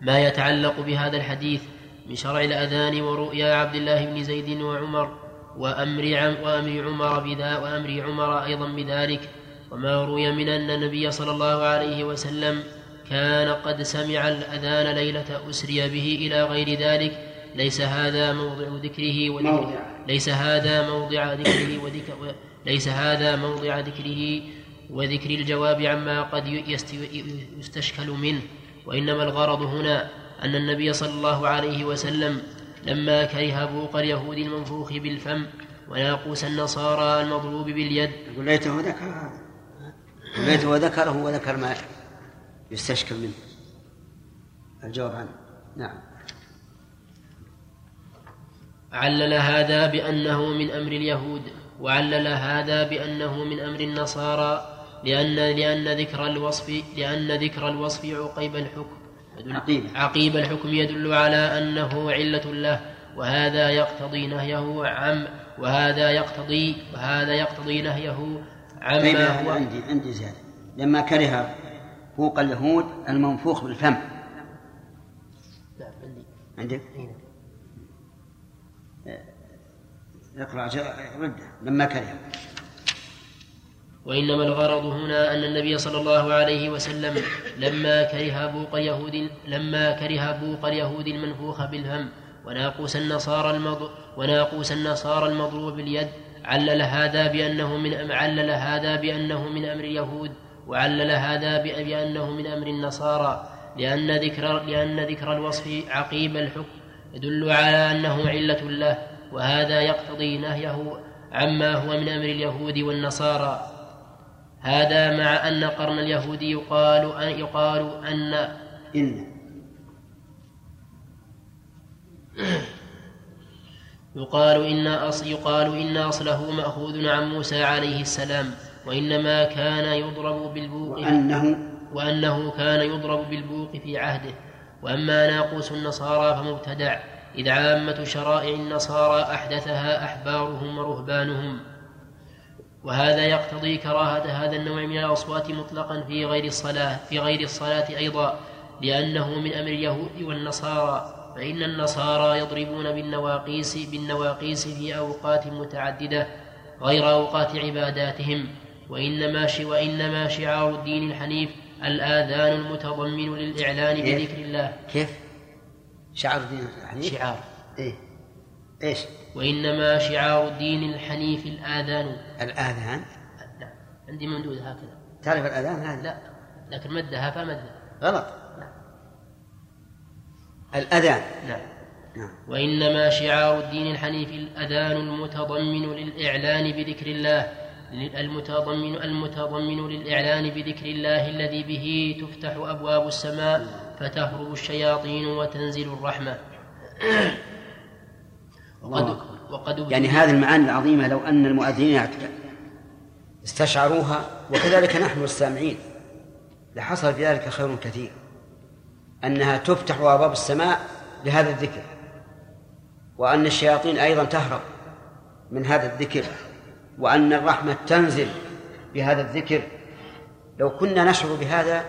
ما يتعلق بهذا الحديث من شرع الأذان ورؤيا عبد الله بن زيد وعمر وأمر وأمر عمر بذا وأمر عمر أيضا بذلك وما روي من أن النبي صلى الله عليه وسلم كان قد سمع الأذان ليلة أسري به إلى غير ذلك ليس هذا موضع ذكره وذكر ليس هذا موضع ذكره وذكر ليس هذا موضع ذكره وذكر الجواب عما قد يستشكل منه. وإنما الغرض هنا أن النبي صلى الله عليه وسلم لما كره بوق اليهود المنفوخ بالفم وناقوس النصارى المضروب باليد. يقول ليته ذكر ليته ذكره وذكر ما يستشكل منه. الجواب عنه. نعم. علل هذا بأنه من أمر اليهود وعلل هذا بأنه من أمر النصارى لأن لأن ذكر الوصف لأن ذكر الوصف عقيب الحكم. عقيب عقيب الحكم يدل على أنه علة له وهذا يقتضي نهيه عم وهذا يقتضي وهذا يقتضي نهيه عما طيب هو عندي عندي زيادة. لما كره فوق اليهود المنفوخ بالفم. نعم عندي. عندك؟ اقرأ رده لما كره. وإنما الغرض هنا أن النبي صلى الله عليه وسلم لما كره بوق اليهود لما كره بوق اليهود المنفوخ بالهم وناقوس النصارى وناقوس النصارى المضروب باليد علل هذا بأنه من علل هذا بأنه من أمر اليهود وعلل هذا بأنه من أمر النصارى لأن ذكر لأن ذكر الوصف عقيب الحكم يدل على أنه علة له. وهذا يقتضي نهيه عما هو من أمر اليهود والنصارى. هذا مع أن قرن اليهود يقال أن يقال أن إن. يقال إن أصل يقال إن أصله مأخوذ عن موسى عليه السلام وإنما كان يضرب بالبوق وأنه وأنه كان يضرب بالبوق في عهده. وأما ناقوس النصارى فمبتدع. إذ عامة شرائع النصارى أحدثها أحبارهم ورهبانهم. وهذا يقتضي كراهة هذا النوع من الأصوات مطلقا في غير الصلاة في غير الصلاة أيضا لأنه من أمر اليهود والنصارى. فإن النصارى يضربون بالنواقيس بالنواقيس في أوقات متعددة غير أوقات عباداتهم. وإنما وإنما شعار الدين الحنيف الآذان المتضمن للإعلان بذكر الله. كيف؟ شعار الدين الحنيف؟ شعار. إيه؟ إيش؟ وإنما شعار الدين الحنيف الآذان. الآذان؟ لا عندي ممدود هكذا. تعرف الآذان؟ هذا؟ لا. لكن مدها فمدها. غلط. الأذان. نعم. نعم. وإنما شعار الدين الحنيف الأذان المتضمن للإعلان بذكر الله. المتضمن المتضمن للإعلان بذكر الله الذي به تفتح أبواب السماء. فتهرب الشياطين وتنزل الرحمة. وقد وقد يعني هذه المعاني العظيمة لو أن المؤذنين استشعروها وكذلك نحن السامعين. لحصل في ذلك خير كثير. أنها تفتح أبواب السماء لهذا الذكر. وأن الشياطين أيضا تهرب من هذا الذكر. وأن الرحمة تنزل بهذا الذكر. لو كنا نشعر بهذا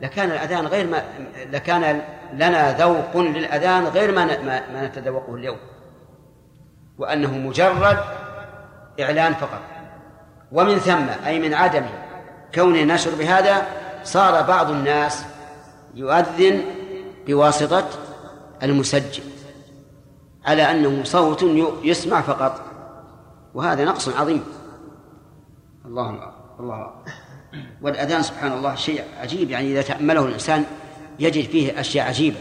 لكان الأذان غير ما لكان لنا ذوق للأذان غير ما ما نتذوقه اليوم. وأنه مجرد إعلان فقط. ومن ثم أي من عدم كون نشر بهذا صار بعض الناس يؤذن بواسطة المسجل على أنه صوت يسمع فقط. وهذا نقص عظيم. الله الله والأذان سبحان الله شيء عجيب يعني إذا تأمله الإنسان يجد فيه أشياء عجيبة.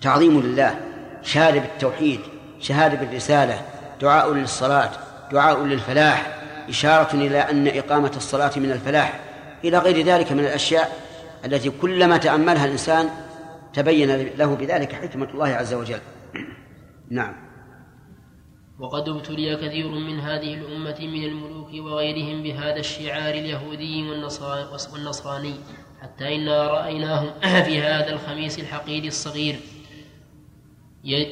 تعظيم لله شهادة بالتوحيد شهادة بالرسالة دعاء للصلاة دعاء للفلاح إشارة إلى أن إقامة الصلاة من الفلاح. إلى غير ذلك من الأشياء التي كلما تأملها الإنسان تبين له بذلك حكمة الله عز وجل. نعم. وقد ابتلي كثير من هذه الأمة من الملوك وغيرهم بهذا الشعار اليهودي والنصراني حتى إنا رأيناهم في هذا الخميس الحقير الصغير.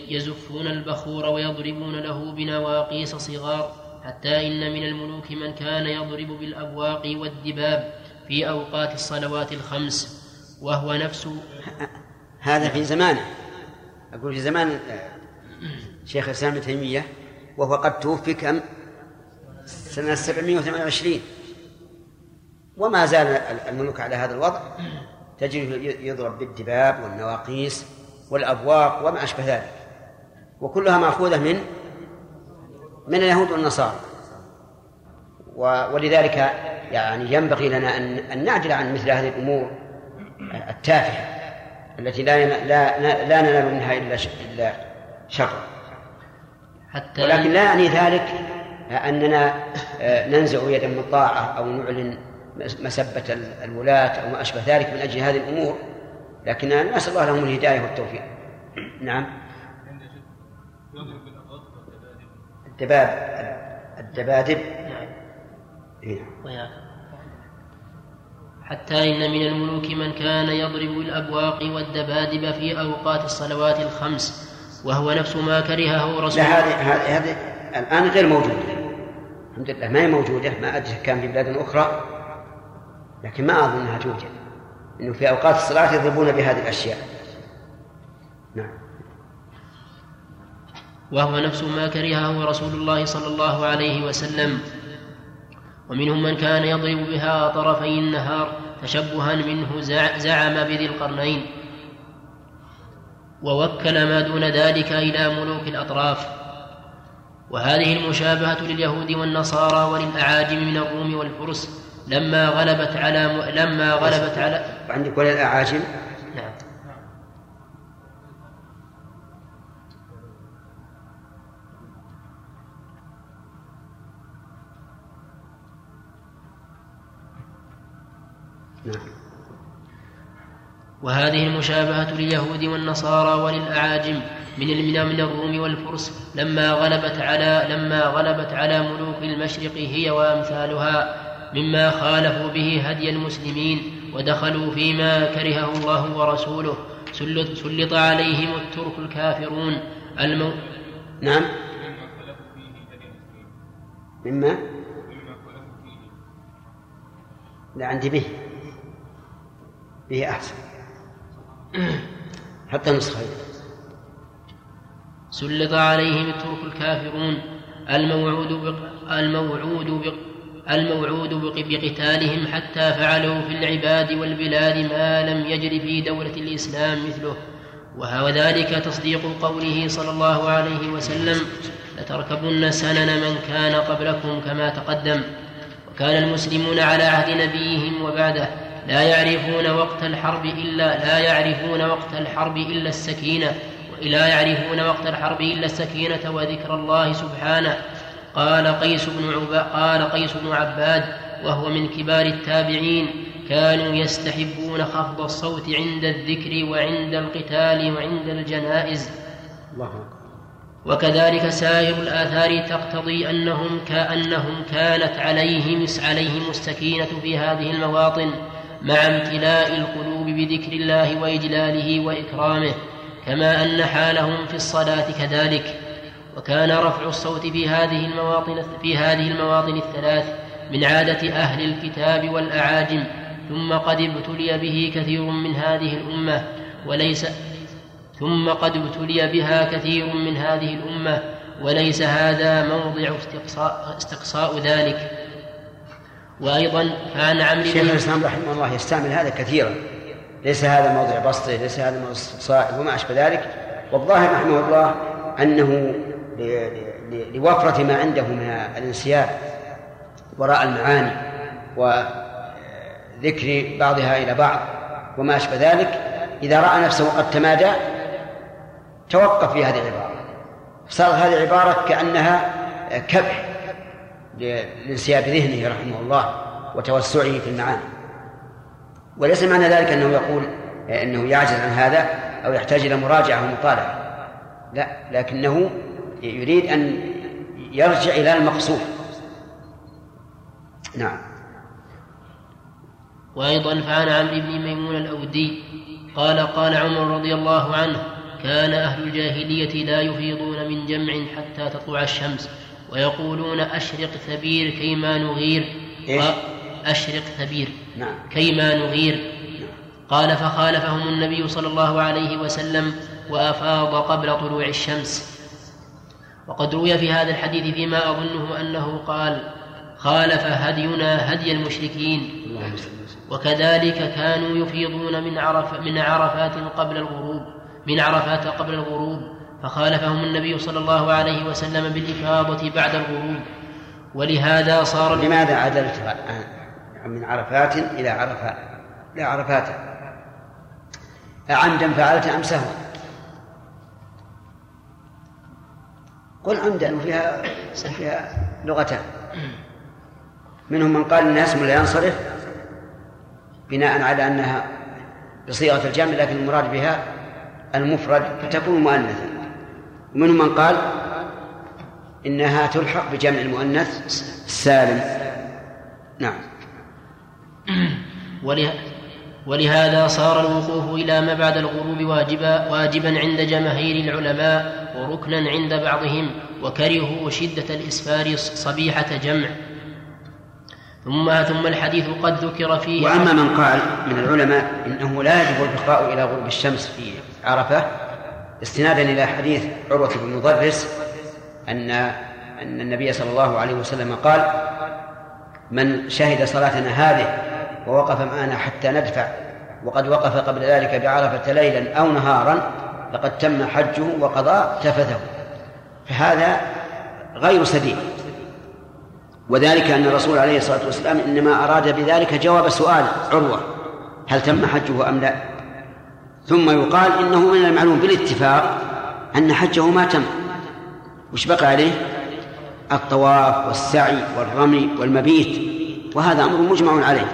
يزفون البخور ويضربون له بنواقيس صغار حتى إن من الملوك من كان يضرب بالأبواق والدباب في أوقات الصلوات الخمس. وهو نفس هذا في زمانه. أقول في زمان شيخ الإسلام ابن تيمية وهو قد توفي كم؟ سنة 728 وما زال الملوك على هذا الوضع. تجد يضرب بالدباب والنواقيس والأبواق وما أشبه ذلك. وكلها مأخوذة من من اليهود والنصارى. ولذلك يعني ينبغي لنا أن أن نعدل عن مثل هذه الأمور التافهة التي لا لا لا ننال منها إلا إلا شر. حتى ولكن لا يعني ذلك أننا آه، ننزع يدا من الطاعة أو نعلن مسبة الولاة أو ما أشبه ذلك من أجل هذه الأمور لكن نسأل الله لهم الهداية والتوفيق. نعم. الدباب الدبادب. نعم. إيه. حتى إن من الملوك من كان يضرب الأبواق والدبادب في أوقات الصلوات الخمس وهو نفس ما كرهه رسول لا هذه هذه الآن غير موجودة. الحمد لله ما هي موجودة؟ ما أدري كان في بلاد أخرى لكن ما أظنها توجد. أنه في أوقات الصلاة يضربون بهذه الأشياء. نعم. وهو نفس ما كرهه رسول الله صلى الله عليه وسلم. ومنهم من كان يضرب بها طرفي النهار تشبها منه زعم بذي القرنين. ووكل ما دون ذلك إلى ملوك الأطراف. وهذه المشابهة لليهود والنصارى وللأعاجم من الروم والفرس لما غلبت على م... لما غلبت على عندك ولا الأعاجم وهذه المشابهة لليهود والنصارى وللأعاجم من من الروم والفرس لما غلبت على لما غلبت على ملوك المشرق هي وأمثالها مما خالفوا به هدي المسلمين ودخلوا فيما كرهه الله ورسوله سلط عليهم الترك الكافرون. المو... نعم. مما؟ لا عندي به. به أحسن. حتى نسخة سلط عليهم الترك الكافرون الموعود بق... الموعود بق... الموعود بقتالهم حتى فعلوا في العباد والبلاد ما لم يجر في دولة الإسلام مثله. وذلك تصديق قوله صلى الله عليه وسلم لتركبن سنن من كان قبلكم كما تقدم وكان المسلمون على عهد نبيهم وبعده. لا يعرفون وقت الحرب إلا لا يعرفون وقت الحرب إلا السكينة لا يعرفون وقت الحرب إلا السكينة وذكر الله سبحانه. قال قيس بن عبا قال قيس بن عباد وهو من كبار التابعين كانوا يستحبون خفض الصوت عند الذكر وعند القتال وعند الجنائز. الله وكذلك سائر الآثار تقتضي أنهم كأنهم كانت عليهم عليهم السكينة في هذه المواطن. مع امتلاء القلوب بذكر الله وإجلاله وإكرامه كما أن حالهم في الصلاة كذلك. وكان رفع الصوت في هذه المواطن في هذه المواطن الثلاث من عادة أهل الكتاب والأعاجم ثم قد ابتلي به كثير من هذه الأمة وليس ثم قد ابتلي بها كثير من هذه الأمة وليس هذا موضع استقصاء, استقصاء ذلك. وأيضا عمرو شيخ الإسلام رحمه الله يستعمل هذا كثيرا. ليس هذا موضع بسطة ليس هذا موضع استقصاء وما أشبه ذلك. والظاهر رحمه الله أنه لوفرة ما عنده من الانسياب وراء المعاني وذكر بعضها إلى بعض وما أشبه ذلك إذا رأى نفسه قد تمادى توقف في هذه العبارة. صارت هذه العبارة كأنها كبح لانسياب ذهنه رحمه الله وتوسعه في المعاني. وليس معنى ذلك أنه يقول أنه يعجز عن هذا أو يحتاج إلى مراجعة ومطالعة. لا لكنه يريد أن يرجع إلى المقصود. نعم. وأيضا فعن عمرو بن ميمون الأودي قال قال عمر رضي الله عنه كان أهل الجاهلية لا يفيضون من جمع حتى تطلع الشمس. ويقولون أشرق ثبير كيما نغير. إيش؟ أشرق ثبير. نعم. كيما نغير. قال فخالفهم النبي صلى الله عليه وسلم وأفاض قبل طلوع الشمس. وقد روي في هذا الحديث فيما اظنه أنه قال خالف هدينا هدي المشركين. وكذلك كانوا يفيضون من عرف من عرفات قبل الغروب. من عرفات قبل الغروب. فخالفهم النبي صلى الله عليه وسلم بالإفاضة بعد الغروب. ولهذا صار لماذا عدلت من عرفات إلى عرفات؟ إلى عرفات. أعمدا فعلت أم سهوا؟ قل عمدا وفيها فيها لغتان. منهم من قال إن اسم لا ينصرف بناء على أنها بصيغة الجمع لكن المراد بها المفرد فتكون مؤنثا. ومنهم من قال إنها تلحق بجمع المؤنث السالم نعم. ولهذا صار الوقوف إلى ما بعد الغروب واجبا واجبا عند جماهير العلماء وركنا عند بعضهم وكرهوا شدة الإسفار صبيحة جمع. ثم ثم الحديث قد ذكر فيه وأما من قال من العلماء إنه لا يجب البقاء إلى غروب الشمس في عرفة استنادا إلى حديث عروة بن مضرس أن أن النبي صلى الله عليه وسلم قال من شهد صلاتنا هذه ووقف معنا حتى ندفع وقد وقف قبل ذلك بعرفة ليلا أو نهارا لقد تم حجه وقضى تفثه فهذا غير سديد وذلك أن الرسول عليه الصلاة والسلام إنما أراد بذلك جواب سؤال عروة هل تم حجه أم لا؟ ثم يقال إنه من المعلوم بالاتفاق أن حجه ما تم. وش بقى عليه؟ الطواف والسعي والرمي والمبيت وهذا أمر مجمع عليه.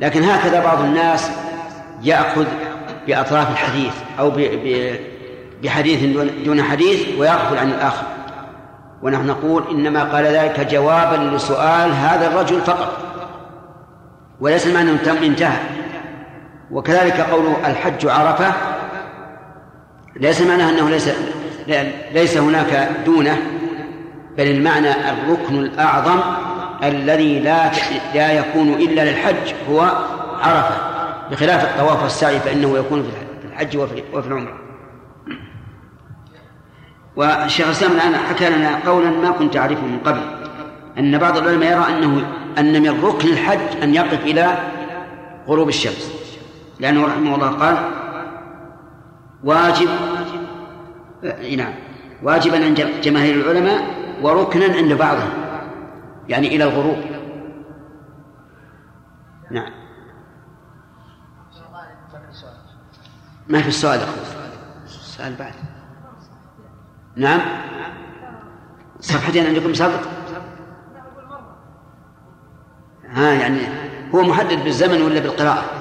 لكن هكذا بعض الناس يأخذ بأطراف الحديث أو بحديث دون حديث ويغفل عن الآخر. ونحن نقول إنما قال ذلك جوابا لسؤال هذا الرجل فقط. وليس المعنى إنتهى. وكذلك قوله الحج عرفة ليس معناه أنه ليس ليس هناك دونه بل المعنى الركن الأعظم الذي لا لا يكون إلا للحج هو عرفة. بخلاف الطواف والسعي فإنه يكون في الحج وفي العمرة. والشيخ الإسلام الآن حكى لنا قولا ما كنت أعرفه من قبل أن بعض العلماء يرى أنه أن من ركن الحج أن يقف إلى غروب الشمس. لأنه رحمه الله قال واجب نعم واجبا عند جماهير العلماء وركنا عند بعضهم يعني إلى الغروب. نعم. ما في السؤال أخوي؟ السؤال بعد. نعم. صفحتين عندكم سبق ها يعني هو محدد بالزمن ولا بالقراءة؟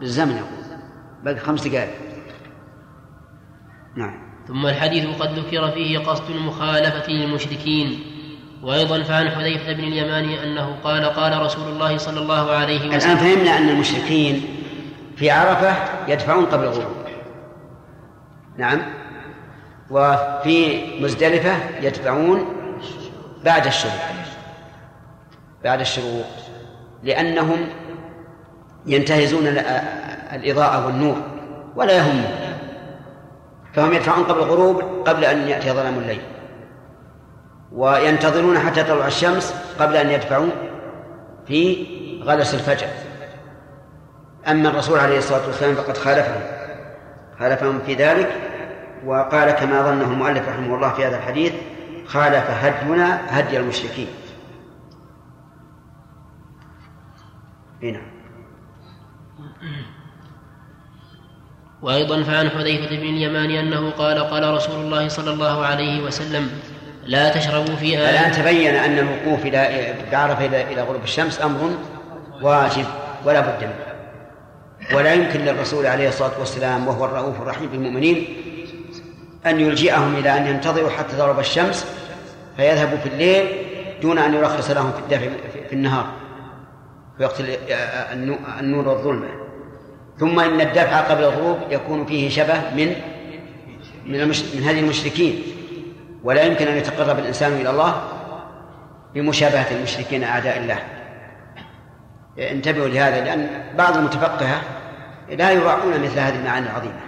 بالزمن يقول باقي خمس دقائق. نعم. ثم الحديث قد ذكر فيه قصد المخالفة للمشركين. وأيضا فعن حذيفة بن اليمان أنه قال قال رسول الله صلى الله عليه وسلم الآن فهمنا أن المشركين في عرفة يدفعون قبل الغروب نعم. وفي مزدلفة يدفعون بعد الشروق. بعد الشروق. لأنهم ينتهزون الإضاءة والنور ولا يهمهم. فهم يدفعون قبل الغروب قبل أن يأتي ظلام الليل. وينتظرون حتى تطلع الشمس قبل أن يدفعوا في غلس الفجر. أما الرسول عليه الصلاة والسلام فقد خالفهم. خالفهم في ذلك وقال كما ظنه المؤلف رحمه الله في هذا الحديث خالف هدينا هدي المشركين. هنا وأيضا فعن حذيفة بن اليمان أنه قال قال رسول الله صلى الله عليه وسلم لا تشربوا في آية. الآن تبين أن الوقوف إلى بعرفة إلى غروب الشمس أمر واجب ولا بد منه. ولا يمكن للرسول عليه الصلاة والسلام وهو الرؤوف الرحيم بالمؤمنين أن يلجئهم إلى أن ينتظروا حتى تغرب الشمس فيذهبوا في الليل دون أن يرخص لهم في الدفع في النهار في وقت النور والظلمة. ثم إن الدفع قبل الغروب يكون فيه شبه من من المش... من هذه المشركين. ولا يمكن أن يتقرب الإنسان إلى الله بمشابهة المشركين أعداء الله. انتبهوا لهذا لأن بعض المتفقهة لا يراعون مثل هذه المعاني العظيمة.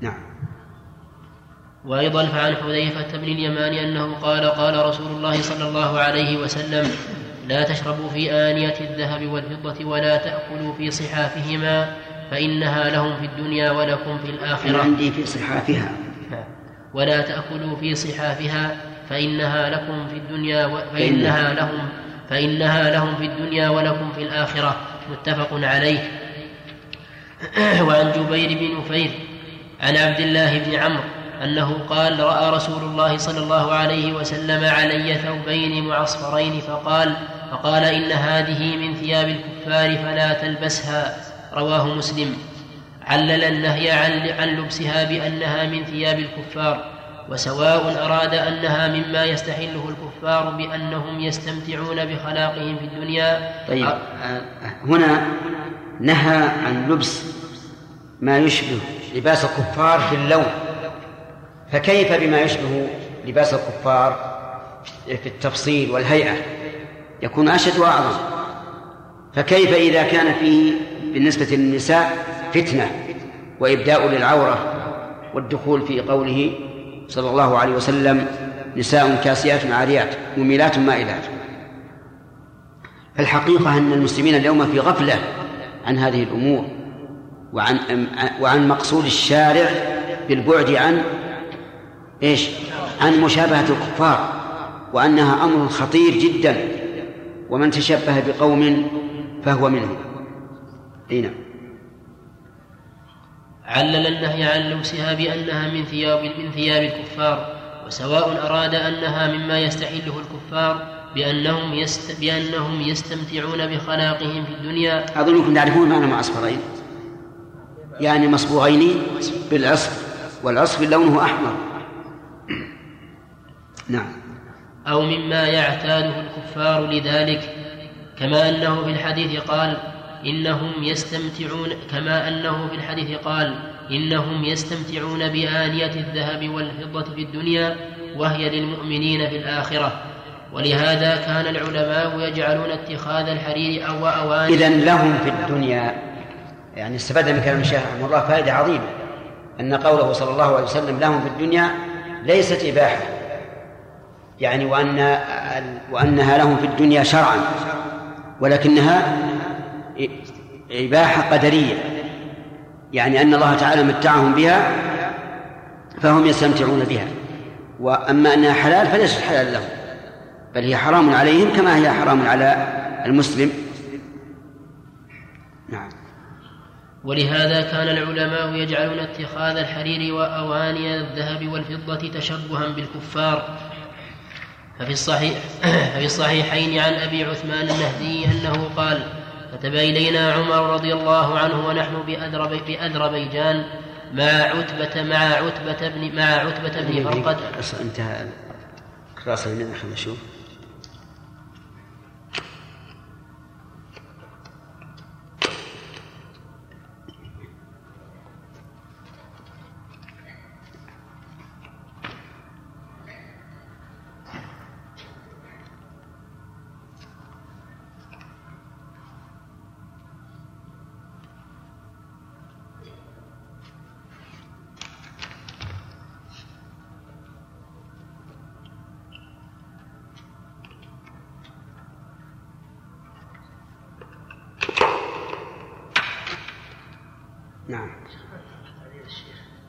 نعم. وأيضا فعن حذيفة بن اليمان أنه قال قال رسول الله صلى الله عليه وسلم لا تشربوا في آنية الذهب والفضة ولا تأكلوا في صحافهما فإنها لهم في الدنيا ولكم في الآخرة. عندي في صحافها. ولا تأكلوا في صحافها فإنها لكم في الدنيا و... فإنها لهم فإنها لهم في الدنيا ولكم في الآخرة. متفق عليه. وعن جبير بن نفير عن عبد الله بن عمرو أنه قال رأى رسول الله صلى الله عليه وسلم علي ثوبين معصفرين فقال فقال إن هذه من ثياب الكفار فلا تلبسها. رواه مسلم. علل النهي عن لبسها بأنها من ثياب الكفار وسواء أراد أنها مما يستحله الكفار بأنهم يستمتعون بخلاقهم في الدنيا. طيب هنا نهى عن لبس ما يشبه لباس الكفار في اللون. فكيف بما يشبه لباس الكفار في التفصيل والهيئة؟ يكون أشد وأعظم. فكيف إذا كان فيه بالنسبة للنساء فتنة وإبداء للعورة والدخول في قوله صلى الله عليه وسلم نساء كاسيات عاريات مميلات مائلات. الحقيقة أن المسلمين اليوم في غفلة عن هذه الأمور وعن وعن مقصود الشارع بالبعد عن إيش؟ عن مشابهة الكفار وأنها أمر خطير جدا. ومن تشبه بقوم فهو منهم. أي نعم. علل النهي عن لبسها بأنها من ثياب من ثياب الكفار وسواء أراد أنها مما يستحله الكفار بأنهم يست بأنهم يستمتعون بخلاقهم في الدنيا أظنكم تعرفون معنى مع أصفرين يعني مصبوغين بالعصف والعصف لونه أحمر نعم أو مما يعتاده الكفار لذلك كما أنه في الحديث قال إنهم يستمتعون كما أنه في الحديث قال إنهم يستمتعون بآنية الذهب والفضة في الدنيا وهي للمؤمنين في الآخرة. ولهذا كان العلماء يجعلون اتخاذ الحرير أو أواني إذا لهم في الدنيا يعني استفاد من كلام الشيخ رحمه الله فائدة عظيمة أن قوله صلى الله عليه وسلم لهم في الدنيا ليست إباحة. يعني وأن وأنها لهم في الدنيا شرعا ولكنها إباحة قدرية يعني أن الله تعالى متعهم بها فهم يستمتعون بها. وأما أنها حلال فليست حلال لهم بل هي حرام عليهم كما هي حرام على المسلم. نعم. ولهذا كان العلماء يجعلون اتخاذ الحرير وأواني الذهب والفضة تشبها بالكفار ففي الصحيح ففي الصحيحين عن أبي عثمان النهدي أنه قال كتب إلينا عمر رضي الله عنه ونحن بأذرب بأذربيجان مع عتبة مع عتبة بن مع عتبة بن فرقد انتهى كراسة من خلينا نشوف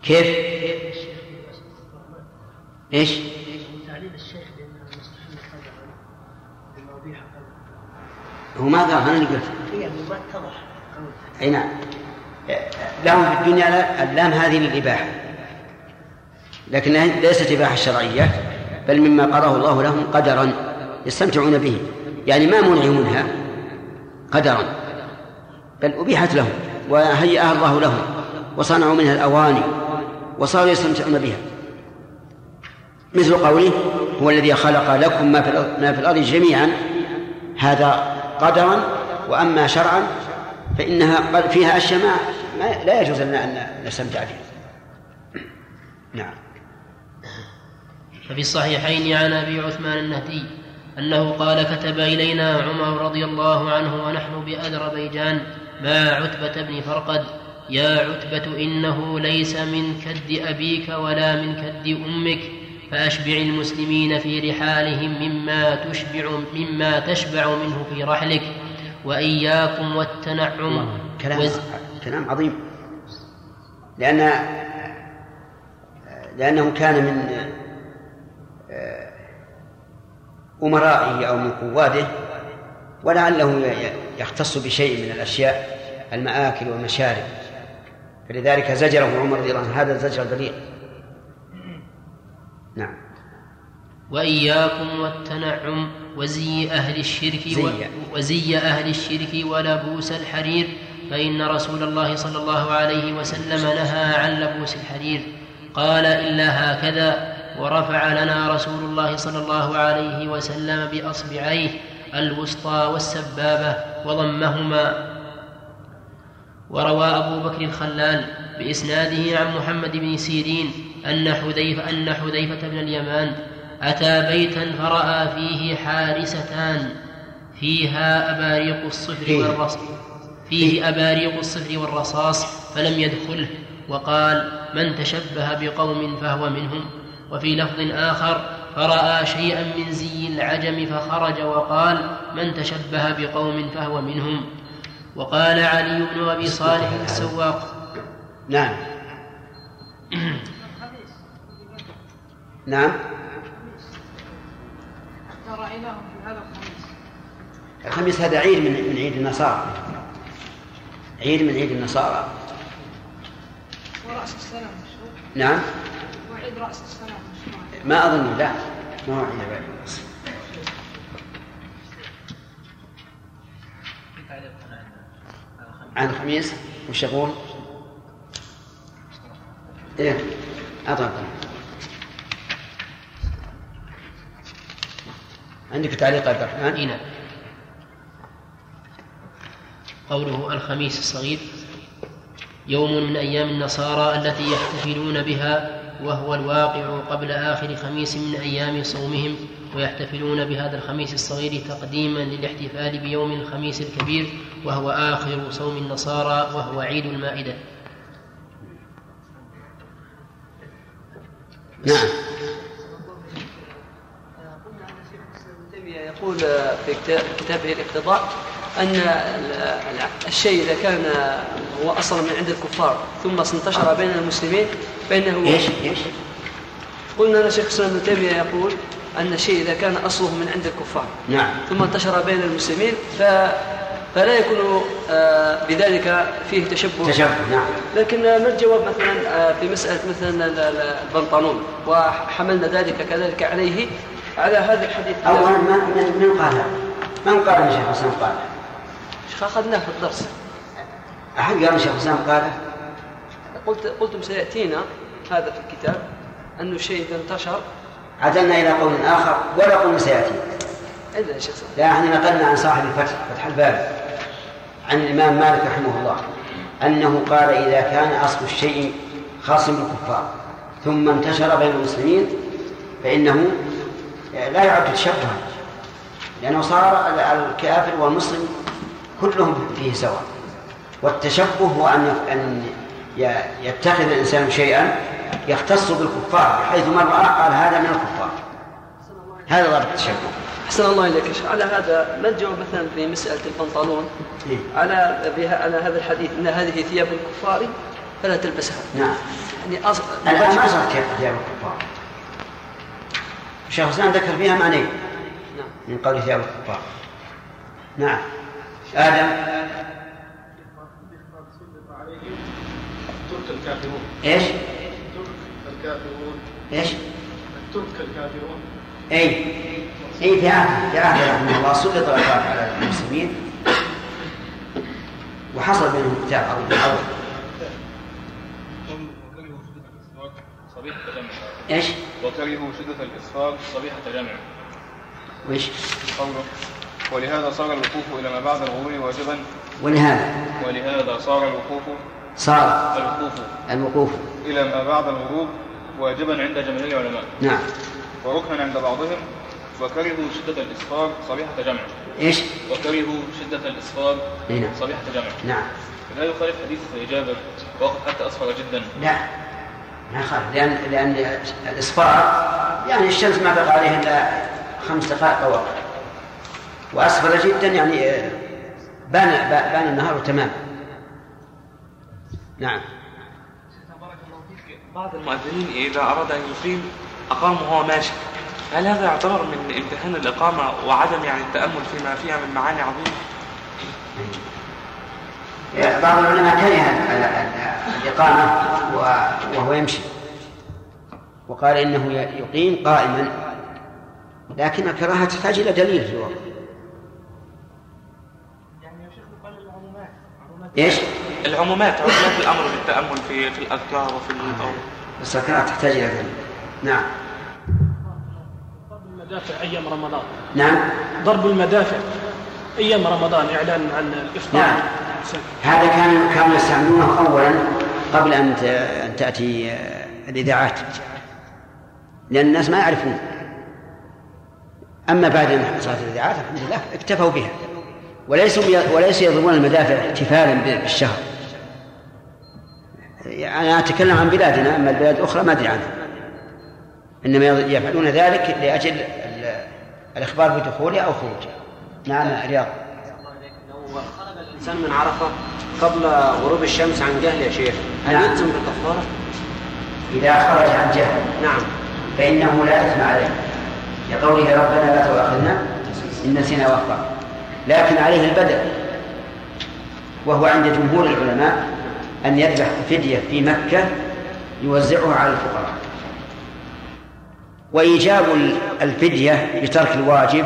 كيف؟ إيش؟ تعليل الشيخ هو ما قال أنا اللي قلت. ما اتضح أي نعم. لهم في الدنيا اللام هذه للإباحة. لكنها ليست إباحة شرعية بل مما قضاه الله لهم قدرا يستمتعون به. يعني ما منعوا منها؟ قدرا. بل أبيحت لهم وهيئها الله لهم وصنعوا منها الأواني. وصاروا يستمتعون بها. مثل قوله هو الذي خلق لكم ما في ما في الأرض جميعا هذا قدرا وأما شرعا فإنها فيها أشياء ما لا يجوز لنا أن نستمتع فيها نعم. ففي الصحيحين عن أبي عثمان النهدي أنه قال كتب إلينا عمر رضي الله عنه ونحن باذربيجان مع عتبة بن فرقد يا عتبة إنه ليس من كد أبيك ولا من كد أمك فأشبع المسلمين في رحالهم مما تشبع مما تشبع منه في رحلك. وإياكم والتنعم. كلام وز... كلام عظيم. لأن لأنه كان من أمرائه أو من قواده ولعله يختص بشيء من الأشياء المآكل والمشارب. فلذلك زجره عمر رضي الله عنه. هذا الزجر البليغ نعم. وإياكم والتنعم وزي أهل الشرك زي. وزي أهل الشرك ولبوس الحرير فإن رسول الله صلى الله عليه وسلم نهى عن لبوس الحرير. قال إلا هكذا ورفع لنا رسول الله صلى الله عليه وسلم بأصبعيه الوسطى والسبابة وضمهما. وروى أبو بكر الخلال بإسناده عن محمد بن سيرين أن حذيفه أن حذيفة بن اليمان أتى بيتا فرأى فيه حارستان فيها أباريق الصفر والرصاص فيه. أباريق الصفر والرصاص فلم يدخله وقال من تشبه بقوم فهو منهم. وفي لفظ آخر فرأى شيئا من زي العجم فخرج وقال من تشبه بقوم فهو منهم؟ وقال علي بن أبي صالح السواق. نعم. نعم. رأيناهم في هذا الخميس الخميس هذا عيد من من عيد النصارى. عيد من عيد النصارى. ورأس السنة نعم. وعيد رأس السنة ما أظن لا. ما هو عيد بعد. عن الخميس وش يقول؟ إيه أعطنا عندك تعليق عبد الرحمن؟ إيه نعم قوله الخميس الصغير يوم من أيام النصارى التي يحتفلون بها وهو الواقع قبل آخر خميس من أيام صومهم ويحتفلون بهذا الخميس الصغير تقديما للاحتفال بيوم الخميس الكبير وهو آخر صوم النصارى وهو عيد المائدة. نعم. يقول في كتابه الاقتضاء أن الشيء إذا كان هو أصلا من عند الكفار ثم انتشر بين المسلمين فإنه إيش؟ إيش؟ قلنا أن شيخ الإسلام ابن تيمية يقول أن الشيء إذا كان أصله من عند الكفار. نعم. ثم انتشر بين المسلمين ف فلا يكون آه، بذلك فيه تشبه. تشبه نعم. لكن ما الجواب مثلا آه، في مسألة مثلا البنطلون وحملنا ذلك كذلك عليه على هذا الحديث. أولا من قال؟ من قال ان شيخ الاسلام قال. شيخ اخذناه في الدرس. أحد قال شيخ الإسلام قال قلت قلتم سيأتينا هذا في الكتاب أنه الشيء إذا انتشر. عدلنا إلى قول آخر ولا قول سيأتي. إلا يا شيخ. لا إحنا نقلنا عن صاحب الفتح فتح الباري عن الإمام مالك رحمه الله أنه قال إذا كان أصل الشيء خاص بالكفار ثم انتشر بين المسلمين فإنه لا يعد تشبها لأنه صار الكافر والمسلم كلهم فيه سواء. والتشبه هو ان أن يتخذ الإنسان شيئا يختص بالكفار حيث من رآه قال هذا من الكفار. هذا ضرب التشبه. أحسن الله إليك على هذا ما الجواب مثلا في مسألة البنطلون. إيه؟ على بها على هذا الحديث أن هذه ثياب الكفار فلا تلبسها. نعم. يعني الآن ما صارت ثياب الكفار. الشيخ الإسلام ذكر فيها معنيين. نعم. من قول ثياب الكفار. نعم. آدم. الترك الكافرون. إيش؟ الترك الكافرون. إيش؟ الترك الكافرون. أي. أي في عهد في عهد رحمه الله. سلط العقاب على المسلمين. وحصل بينهم قتال عظيم عظيم إيش؟ وكرهوا شدة الإسفار صبيحة جمع وإيش؟ قوله ولهذا صار الوقوف إلى ما بعد الغروب واجبا. ولهذا ولهذا صار الوقوف صار الوقوف الوقوف إلى ما بعد الغروب واجبا عند جماهير العلماء. نعم. وركنا عند بعضهم. وكرهوا شدة الإسفار صبيحة جمع. إيش؟ وكرهوا شدة الإسفار إي نعم. صبيحة جمع. نعم. لا يخالف حديث جابر وقف حتى أصفر جدا. لا. ما يخالف لأن لأن الإصفار يعني الشمس ما بقى عليه إلا خمس دقائق أو أقل وأسفل جدا يعني آه، بان بان النهار تماما نعم. بارك الله فيك. بعض المؤذنين إذا أراد أن يقيم أقام وهو ماشي هل هذا يعتبر من امتحان الإقامة وعدم يعني التأمل فيما فيها من معاني عظيمة؟ بعض العلماء كره الإقامة وهو يمشي. وقال إنه يقيم قائما لكن الكراهة تحتاج إلى دليل في الوقت. إيش؟ العمومات عمومات الأمر بالتأمل في في الأذكار وفي القول بس الكراهه تحتاج إلى دليل نعم. ضرب المدافع أيام رمضان. نعم. ضرب المدافع أيام رمضان إعلان عن الإفطار. نعم. هذا كان كانوا يستعملونه اولا قبل أن أن تأتي الإذاعات. لأن الناس ما يعرفون. أما بعد أن حصلت الإذاعات الحمد لله اكتفوا بها. وليسوا وليسوا يضربون المدافع احتفالا بالشهر. يعني أنا أتكلم عن بلادنا أما البلاد الأخرى ما أدري عنها. إنما يفعلون ذلك لأجل الإخبار بدخوله أو خروجه نعم رياض خرج الإنسان من عرفة قبل غروب الشمس عن جهل يا شيخ. هل نعم. يلزم بالكفارة؟ إذا خرج عن جهل. نعم. فإنه لا إثم عليه. لقوله ربنا لا تؤاخذنا إن نسينا وأخطأنا. لكن عليه البدل وهو عند جمهور العلماء أن يذبح فدية في مكة يوزعها على الفقراء. وإيجاب الفدية بترك الواجب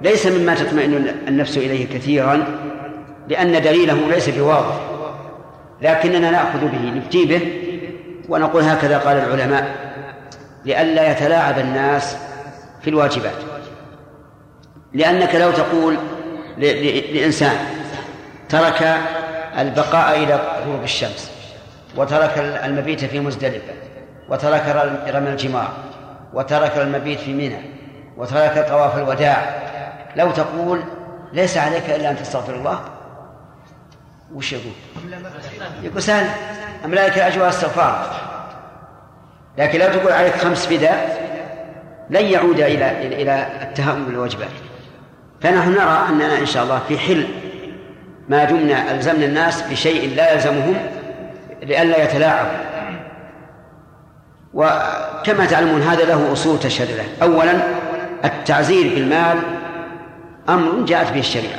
ليس مما تطمئن النفس إليه كثيرا لأن دليله ليس بواضح. لكننا نأخذ به نفتي به ونقول هكذا قال العلماء لئلا يتلاعب الناس في الواجبات. لأنك لو تقول لإنسان. ترك البقاء إلى غروب الشمس وترك المبيت في مزدلفة وترك رمي الجمار وترك المبيت في منى وترك طواف الوداع. لو تقول ليس عليك إلا أن تستغفر الله وش يقول؟ يقول سهل أملائك الأجر والاستغفار لكن لو تقول عليك خمس فداء لن يعود إلى إلى التهاون بالواجبات فنحن نرى أننا إن شاء الله في حل ما دمنا ألزمنا الناس بشيء لا يلزمهم لئلا يتلاعبوا. وكما تعلمون هذا له أصول له أولا التعزير بالمال أمر جاءت به الشريعة.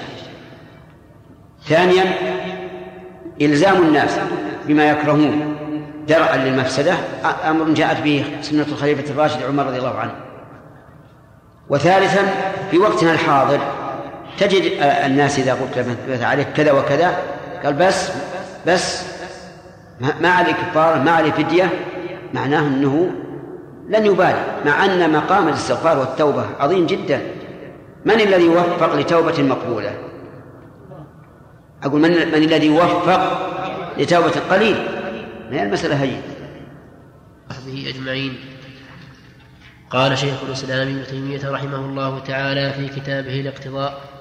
ثانيا إلزام الناس بما يكرهون درءا للمفسدة أمر جاءت به سنة الخليفة الراشد عمر رضي الله عنه. وثالثا في وقتنا الحاضر تجد الناس إذا قلت له عليك كذا وكذا قال بس بس ما عليه كفارة ما عليه فدية معناه أنه لن يبالي مع أن مقام الاستغفار والتوبة عظيم جدا. من الذي يوفق لتوبة مقبولة؟ أقول من, من الذي يوفق لتوبة قليل؟ ما هي المسألة هي؟ أجمعين. قال شيخ الإسلام ابن تيمية رحمه الله تعالى في كتابه الاقتضاء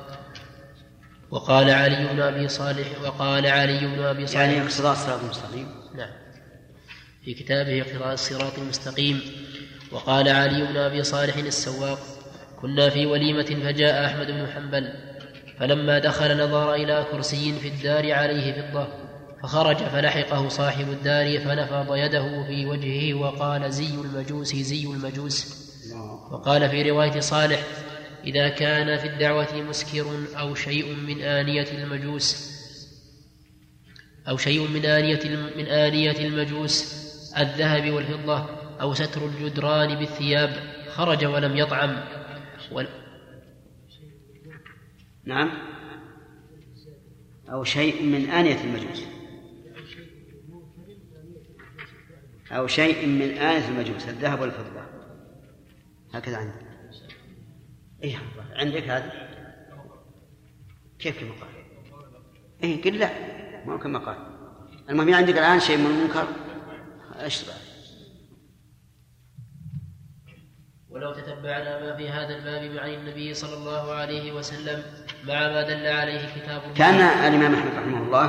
وقال علي بن أبي صالح وقال علي بن أبي صالح. يعني اقتضاء الصراط المستقيم نعم. في كتابه اقتضاء الصراط المستقيم وقال علي بن أبي صالح السواق كنا في وليمة فجاء أحمد بن حنبل فلما دخل نظر إلى كرسي في الدار عليه فضة فخرج فلحقه صاحب الدار فنفض يده في وجهه وقال زي المجوس زي المجوس. وقال في رواية صالح إذا كان في الدعوة مسكر أو شيء من آنية المجوس أو شيء من آنية من آنية المجوس الذهب والفضة أو ستر الجدران بالثياب خرج ولم يطعم. ول... نعم. أو شيء من آنية المجوس. أو شيء من آنية المجوس الذهب والفضة. هكذا عندك إيه عندك هذا؟ كيف كما قال إيه قل لا. ما كما قال المهم عندك الآن شيء من المنكر؟ اشتغل ولو تتبعنا ما في هذا الباب عن النبي صلى الله عليه وسلم مع ما دل عليه كتاب الله. كان الإمام أحمد رحمه الله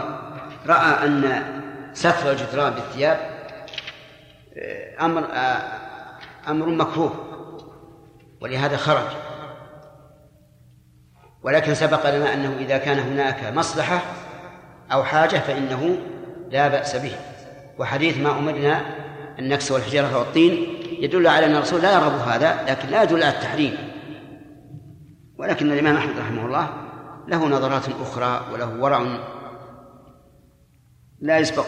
رأى أن ستر الجدران بالثياب آه، أمر آه، أمر مكروه ولهذا خرج. ولكن سبق لنا أنه إذا كان هناك مصلحة أو حاجة فإنه لا بأس به. وحديث ما أمرنا النكس والحجارة والطين يدل على أن الرسول لا يرغب هذا لكن لا يدل على التحريم. ولكن الإمام أحمد رحمه الله له نظرات أخرى وله ورع لا يسبق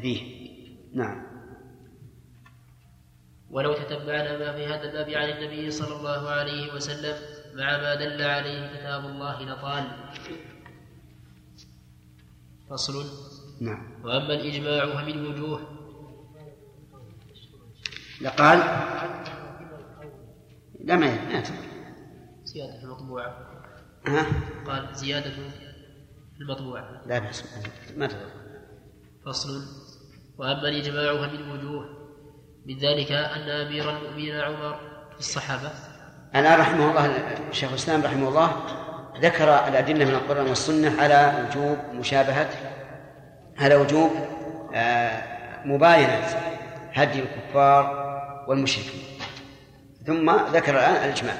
فيه. نعم. ولو تتبعنا ما في هذا الباب عن النبي صلى الله عليه وسلم مع ما دل عليه كتاب الله لطال فصل. نعم. وأما الإجماع فمن وجوه. لقال لا ما زيادة في المطبوعة. ها؟ قال زيادة في المطبوعة. لا بأس ما تضر. فصل. وأما الإجماع فمن وجوه. من ذلك أن أمير المؤمنين عمر في الصحابة الآن رحمه الله شيخ الإسلام رحمه الله ذكر الأدلة من القرآن والسنة على وجوب مشابهة على وجوب آه، مباينة هدي الكفار والمشركين. ثم ذكر الآن الإجماع.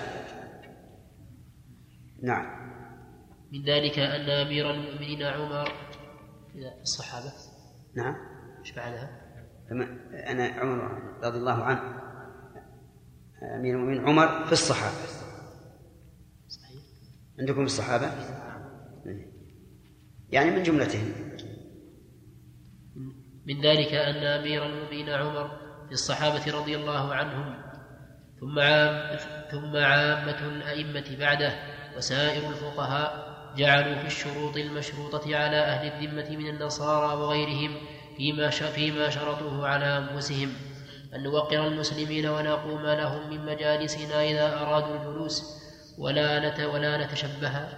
نعم. من ذلك أن أمير المؤمنين عمر الصحابة؟ نعم. إيش بعدها؟ أنا عمر رضي الله عنه. أمير المؤمنين عمر في الصحابة. عندكم الصحابة؟ يعني من جملتهم. من ذلك أن أمير المؤمنين عمر في الصحابة رضي الله عنهم ثم عام ثم عامة الأئمة بعده وسائر الفقهاء جعلوا في الشروط المشروطة على أهل الذمة من النصارى وغيرهم فيما فيما شرطوه على أنفسهم. أن نوقر المسلمين ونقوم لهم من مجالسنا إذا أرادوا الجلوس ولا نت ولا نتشبه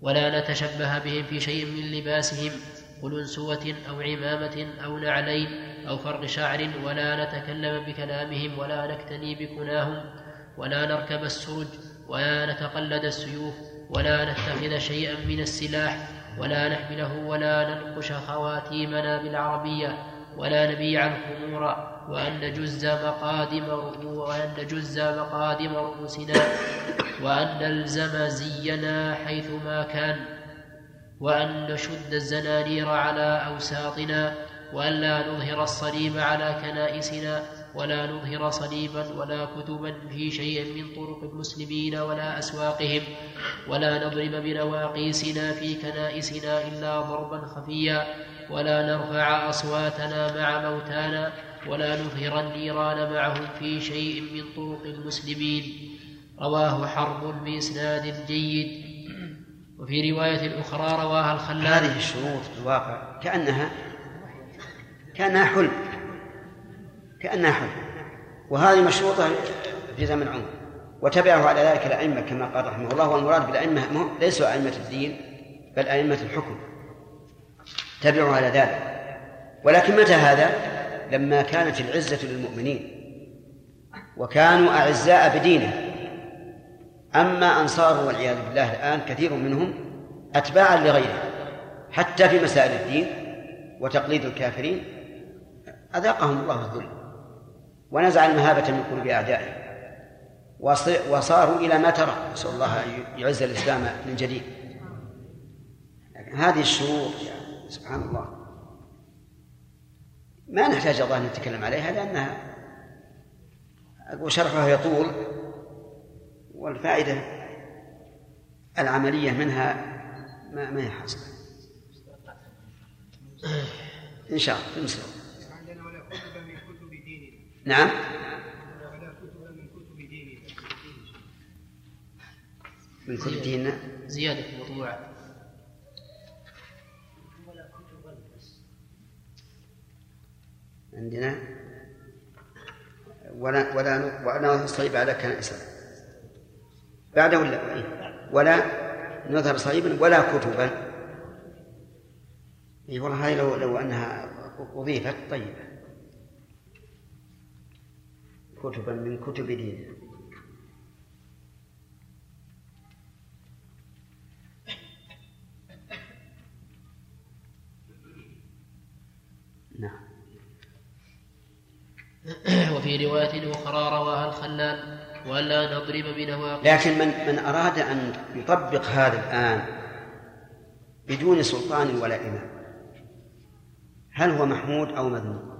ولا نتشبه بهم في شيء من لباسهم قلنسوة أو عمامة أو نعلين أو فرق شعر ولا نتكلم بكلامهم ولا نكتني بكناهم ولا نركب السرج ولا نتقلد السيوف ولا نتخذ شيئا من السلاح ولا نحمله ولا ننقش خواتيمنا بالعربية ولا نبيع الخمور وأن نجز مقادم وأن نجز مقادم رؤوسنا وأن نلزم زينا حيثما كان وأن نشد الزنانير على أوساطنا وأن لا نظهر الصليب على كنائسنا ولا نظهر صليبا ولا كتبا في شيء من طرق المسلمين ولا أسواقهم ولا نضرب بنواقيسنا في كنائسنا إلا ضربا خفيا ولا نرفع أصواتنا مع موتانا ولا نظهر النيران معهم في شيء من طرق المسلمين. رواه حرب بإسناد جيد. وفي رواية أخرى رواها الخلال هذه الشروط في الواقع كأنها كأنها حلم. كأنها حلم. وهذه مشروطة في زمن عمر. وتبعه على ذلك الأئمة كما قال رحمه الله والمراد بالأئمة ليسوا أئمة الدين بل أئمة الحكم. تبعوا على ذلك. ولكن متى هذا؟ لما كانت العزة للمؤمنين وكانوا أعزاء بدينه. أما أنصاره والعياذ بالله الآن كثير منهم أتباعا لغيره حتى في مسائل الدين وتقليد الكافرين. أذاقهم الله الذل ونزع المهابة من قلوب أعدائهم وصاروا إلى ما ترى. نسأل الله أن يعز الإسلام من جديد. هذه الشروط يعني سبحان الله. ما نحتاج الله نتكلم عليها لأنها أقول شرحها يطول والفائدة العملية منها ما ما هي حاصلة. إن شاء الله في المسلم نعم؟ من كتب ديننا زيادة في المطبوعة عندنا. ولا ولا ولا نصيب على كنائسنا بعده ولا؟ ولا نظهر صليبا ولا كتبا. اي والله لو لو أنها أضيفت طيبه كتبا من كتب دينه نعم وفي رواية أخرى رواها الخلال وألا نضرب بنواقض لكن من من أراد أن يطبق هذا الآن بدون سلطان ولا إمام هل هو محمود أو مذموم؟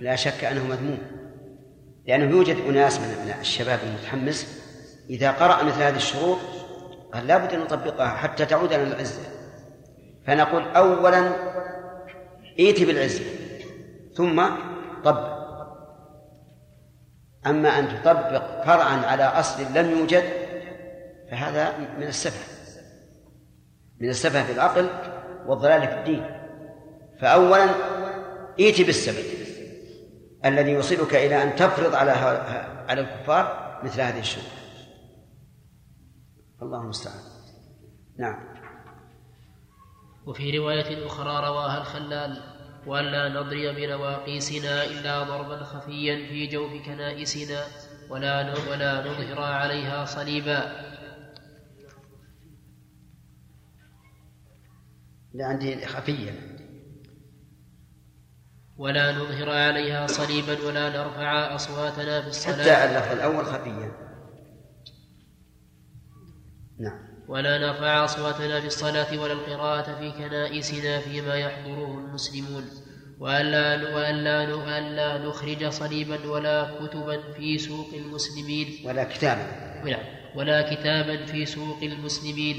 لا شك أنه مذموم لأنه يوجد أناس من الشباب المتحمس إذا قرأ مثل هذه الشروط قال لابد أن نطبقها حتى تعود لنا العزة فنقول أولا ائت بالعزة ثم طبق أما أن تطبق فرعا على أصل لم يوجد فهذا من السفه. من السفه في العقل والضلال في الدين. فأولا ائت بالسبب الذي يوصلك إلى أن تفرض على على الكفار مثل هذه الشروط. الله المستعان. نعم. وفي رواية أخرى رواها الخلال وألا نضرب بنواقيسنا إلا ضربا خفيا في جوف كنائسنا ولا ولا نظهر عليها صليبا. لا عندي خفيا ولا نظهر عليها صليبا ولا نرفع أصواتنا في الصلاة. حتى اللفظ الأول خفيا نعم. ولا نرفع أصواتنا في الصلاة ولا القراءة في كنائسنا فيما يحضره المسلمون وألا وألا وألا نخرج صليبا ولا كتبا في سوق المسلمين. ولا كتابا. نعم ولا كتابا في سوق المسلمين.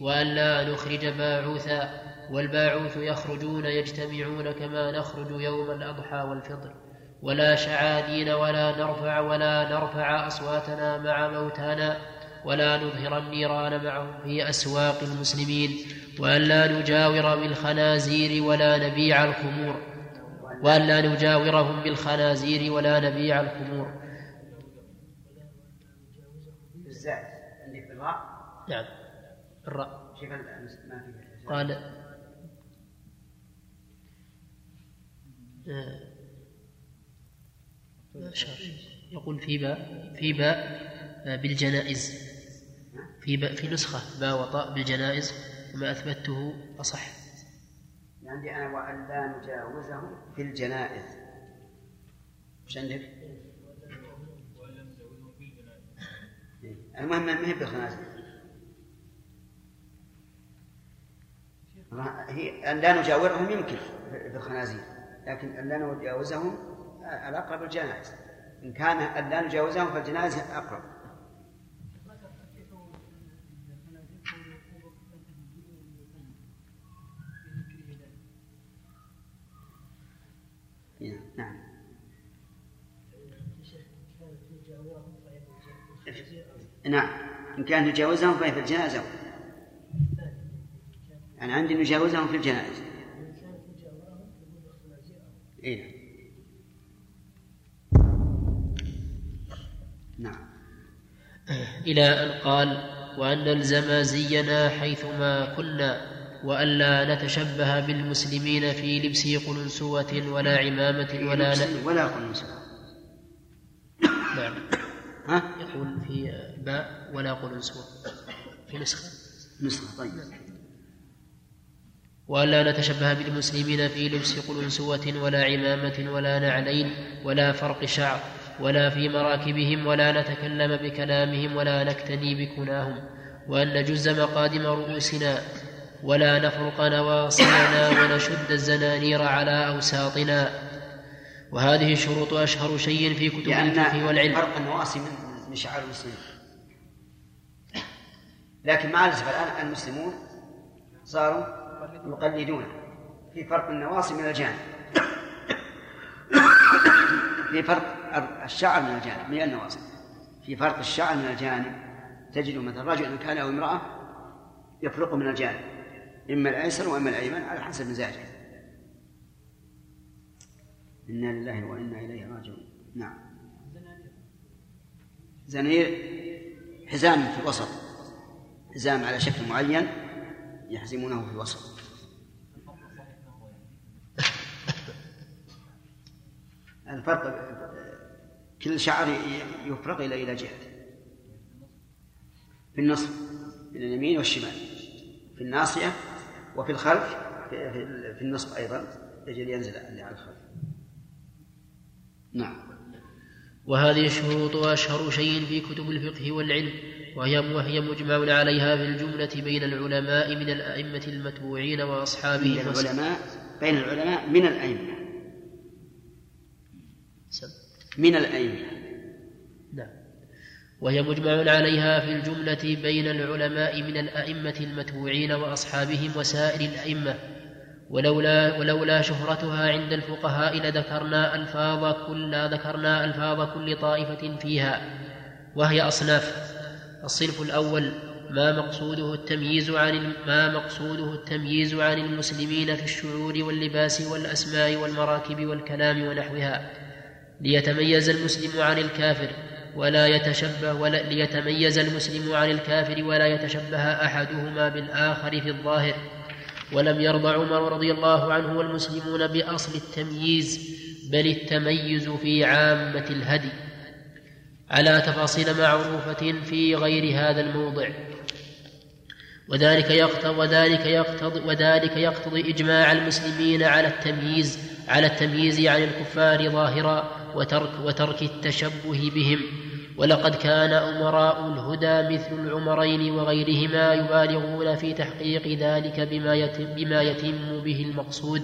وألا نخرج باعوثا. والباعوث يخرجون يجتمعون كما نخرج يوم الأضحى والفطر. ولا شعادين ولا نرفع ولا نرفع أصواتنا مع موتانا. ولا نظهر النيران معهم في أسواق المسلمين وألا نجاور بالخنازير ولا نبيع الخمور. وألا نجاورهم بالخنازير ولا نبيع الخمور. عندك نعم. الراء. قال آه، يقول في باء في باء آه، بالجنائز. في باء في نسخة. باء وطاء بالجنائز وما أثبته أصح. عندي أنا وأن لا نجاوزه في الجنائز. وش عندك؟ المهم ما هي بالخنازير هي أن لا نجاورهم يمكن في الخنازير لكن أن لا نجاوزهم الأقرب الجنائز. إن كان أن لا نجاوزهم فالجنائز أقرب. نعم. نعم. إن كان نجاوزهم فهي في الجنازة. أنا عندي نجاوزهم في الجنائز إيه؟ نعم. إلى أن قال وأن نلزم زينا حيثما كنا وألا نتشبه بالمسلمين في لبس قلنسوة ولا عمامة ولا ن... ولا قلنسوة نعم. ها؟ يقول في باء ولا قلنسوة في نسخة. نسخة طيب. وألا نتشبه بالمسلمين في لبس قلنسوة ولا عمامة ولا نعلين ولا فرق شعر ولا في مراكبهم ولا نتكلم بكلامهم ولا نكتني بكناهم وأن نجز مقادم رؤوسنا ولا نفرق نواصينا ونشد الزنانير على أوساطنا. وهذه الشروط أشهر شيء في كتب الفقه والعلم. فرق النواصي من شعار المسلمين. لكن مع الأسف الآن المسلمون صاروا يقلدونه في فرق النواصي من الجانب. في فرق الشعر من الجانب من النواصي. في فرق الشعر من الجانب تجد مثلا رجل كان أو امرأة يفرق من الجانب. إما الأيسر وإما الأيمن على حسب مزاجه. إنا لله وإنا إليه راجعون. نعم. زنير حزام في الوسط. حزام على شكل معين يحزمونه في الوسط. الفرق كل شعر يفرغ إلى إلى جهة. في النصف من اليمين والشمال. في الناصية وفي الخلف في النصف أيضا يجب ينزل على الخلف. نعم. وهذه الشروط أشهر شيء في كتب الفقه والعلم وهي وهي مجمع عليها في الجملة بين العلماء من الأئمة المتبوعين وأصحابهم بين العلماء بين العلماء من الأئمة. من الأئمة. وهي مجمع عليها في الجملة بين العلماء من الأئمة المتبوعين وأصحابهم وسائر الأئمة. ولولا ولولا شهرتها عند الفقهاء لذكرنا ألفاظ كل ذكرنا ألفاظ كل طائفة فيها. وهي أصناف. الصنف الأول ما مقصوده التمييز عن ما مقصوده التمييز عن المسلمين في الشعور واللباس والأسماء والمراكب والكلام ونحوها. ليتميز المسلم عن الكافر. ولا يتشبه ولا ليتميز المسلم عن الكافر ولا يتشبه أحدهما بالآخر في الظاهر. ولم يرضى عمر رضي الله عنه والمسلمون بأصل التمييز بل التميز في عامة الهدي. على تفاصيل معروفة في غير هذا الموضع. وذلك يقتضي وذلك يقتضي وذلك يقتضي إجماع المسلمين على التمييز على التمييز عن الكفار ظاهرا وترك وترك التشبه بهم. ولقد كان أمراء الهدى مثل العمرين وغيرهما يبالغون في تحقيق ذلك بما يتم, بما يتم به المقصود.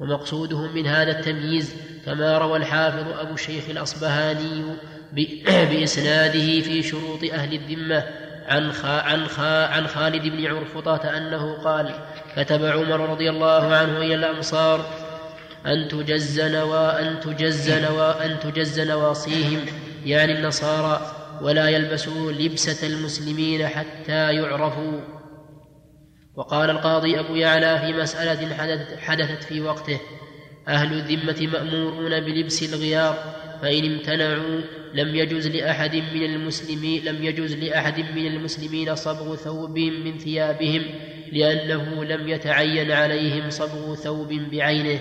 ومقصودهم من هذا التمييز كما روى الحافظ أبو الشيخ الأصبهاني بإسناده في شروط أهل الذمة عن خا عن خا عن خالد بن عرفطة أنه قال كتب عمر رضي الله عنه إلى الأمصار أن تجز نوا أن تجز نوا أن تجز نواصيهم يعني النصارى ولا يلبسوا لبسة المسلمين حتى يعرفوا. وقال القاضي أبو يعلى في مسألة حدثت, حدثت في وقته أهل الذمة مأمورون بلبس الغيار فإن امتنعوا لم يجوز لأحد من المسلمين لم يجوز لأحد من المسلمين صبغ ثوب من ثيابهم لأنه لم يتعين عليهم صبغ ثوب بعينه.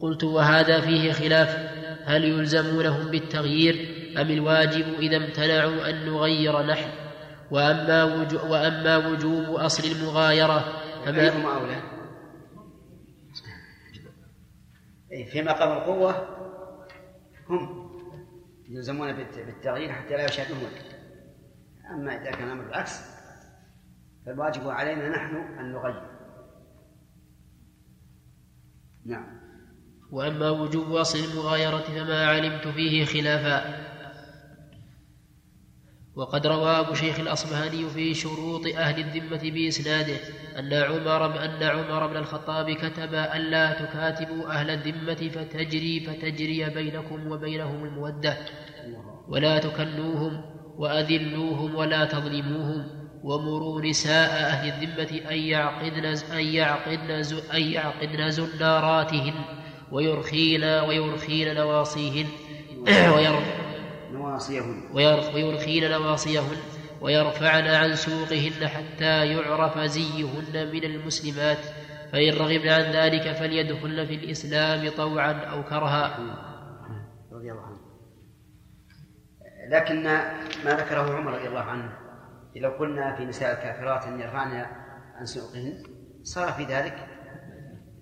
قلت وهذا فيه خلاف. هل يلزمونهم بالتغيير أم الواجب إذا امتنعوا أن نغير نحن؟ وأما وجوب, وأما وجوب أصل المغايرة فما أولى. في مقام القوة هم يلزمون بالتغيير حتى لا يشاهدون أما إذا كان الأمر بالعكس فالواجب علينا نحن أن نغير. نعم. وأما وجوب أصل المغايرة فما علمت فيه خلافا. وقد روى أبو شيخ الأصبهاني في شروط أهل الذمة بإسناده أن عمر أن عمر بن الخطاب كتب ألا تكاتبوا أهل الذمة فتجري فتجري بينكم وبينهم المودة. ولا تكنوهم وأذلوهم ولا تظلموهم ومروا نساء أهل الذمة أن يعقدن أن يعقدن أن يعقدن زناراتهن. ويرخين ويرخين نواصيهن. نواصيهن ويرخين نواصيهن ويرفعن عن سوقهن حتى يعرف زيهن من المسلمات. فإن رغبن عن ذلك فليدخلن في الإسلام طوعا أو كرها. رضي الله عنه. لكن ما ذكره عمر رضي الله عنه لو قلنا في نساء الكافرات أن يرفعن عن سوقهن صار في ذلك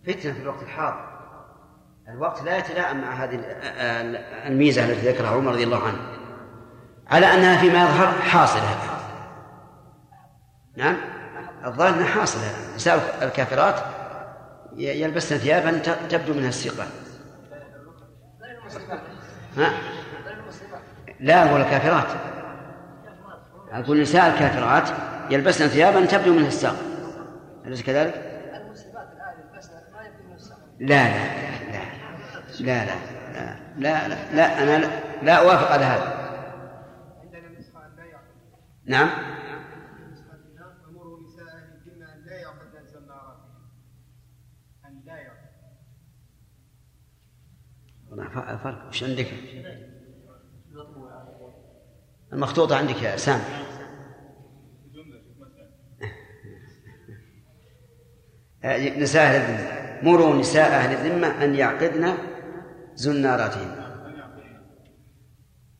فتنة في الوقت الحاضر. الوقت لا يتلائم مع هذه الميزة التي ذكرها عمر رضي الله عنه. على أنها فيما يظهر حاصلة نعم؟ الظاهر أنها حاصلة نساء الكافرات يلبسن ثيابا تبدو منها الثقة. ها؟ لا أقول الكافرات. أقول نساء الكافرات يلبسن ثيابا تبدو منها الساق أليس كذلك؟ لا لا. لا لا لا لا, لا أنا لا, لا أوافق على هذا. نعم. فرق. وش عندك؟ المخطوطة عندك يا سام نساء أهل الذمة. مروا نساء أهل الذمة أن يعقدن زناراتهم.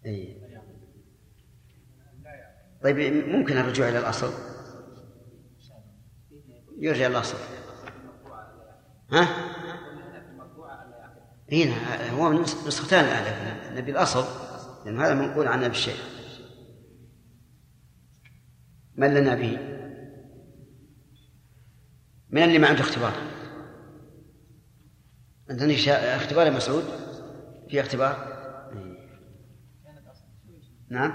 أي. طيب ممكن الرجوع إلى الأصل؟ يرجع الأصل. ها؟ هنا هو نسختان الآن نبي الأصل لأن هذا منقول عن أبي الشيخ. من لنا به؟ من اللي ما عنده اختبار؟ عندني اختبار يا مسعود؟ في اختبار؟ نعم.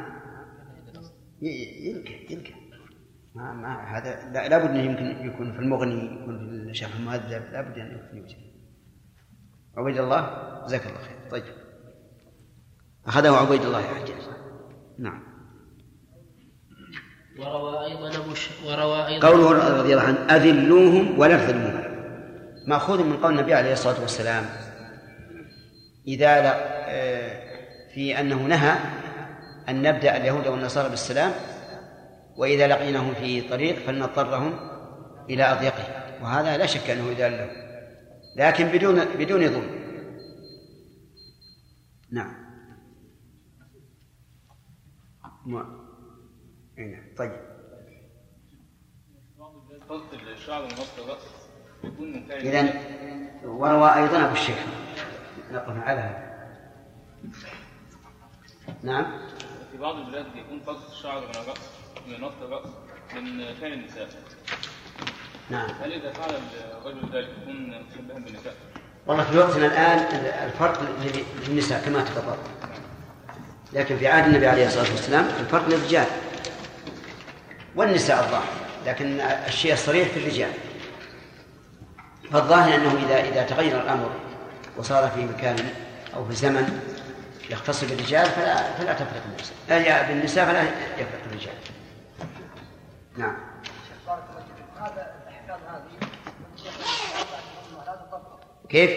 يمكن يمكن. ما ما هذا لا لابد أنه يمكن يكون في المغني يكون في الشرح المهذب لابد أن يكون يوجد عبيد الله جزاك الله خير. طيب. أخذه عبيد الله يا حجاج. نعم. وروى أيضا أبو ش... وروى أيضا قوله رضي الله عنه أذلوهم ولا تذلوهم. مأخوذ من قول النبي عليه الصلاة والسلام إذا لا آه، في أنه نهى أن نبدأ اليهود والنصارى بالسلام وإذا لقيناهم في طريق فلنضطرهم إلى أضيقه. وهذا لا شك أنه إذا له. لكن بدون بدون ظلم. نعم. ما. نعم. طيب. إذا وروى أيضا أبو الشيخ. نقف على هذا. نعم. في بعض البلاد يكون قص الشعر من الرأس من نص الرأس من كان النساء. نعم. هل إذا فعل الرجل ذلك يكون مشبها بالنساء؟ والله في وقتنا الآن الفرق للنساء كما تفضل. لكن في عهد النبي عليه الصلاة والسلام الفرق للرجال. والنساء الظاهر لكن الشيء الصريح في الرجال. فالظاهر أنه إذا إذا تغير الأمر وصار في مكان أو في زمن يختص بالرجال فلا فلا تفرق النساء بالنساء فلا يفرق الرجال نعم هذا الاحكام هذه كيف؟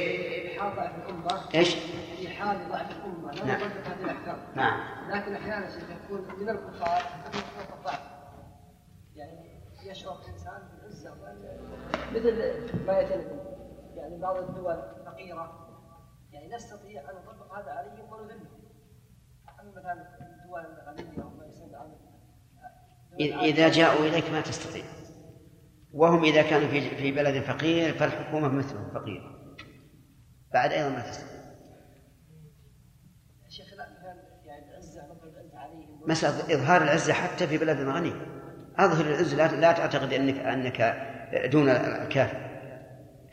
حال ضعف الأمة إيش؟ في حال ضعف الأمة لا نعم. هذه الأحكام نعم لكن أحيانا يكون من الكفار الضعف يعني يشعر الإنسان بالعزة مثل ما يتم يعني بعض الدول فقيرة يعني نستطيع أن نطبق هذا عليهم ونذلهم أما مثلا الدول الغنية وما يسمى إذا جاءوا إليك ما تستطيع. وهم إذا كانوا في في بلد فقير فالحكومة مثلهم فقيرة بعد أيضا ما تستطيع. شيخ لا يعني مسألة إظهار العزة حتى في بلد غني أظهر العزة لا, لا تعتقد أنك أنك دون الكافر.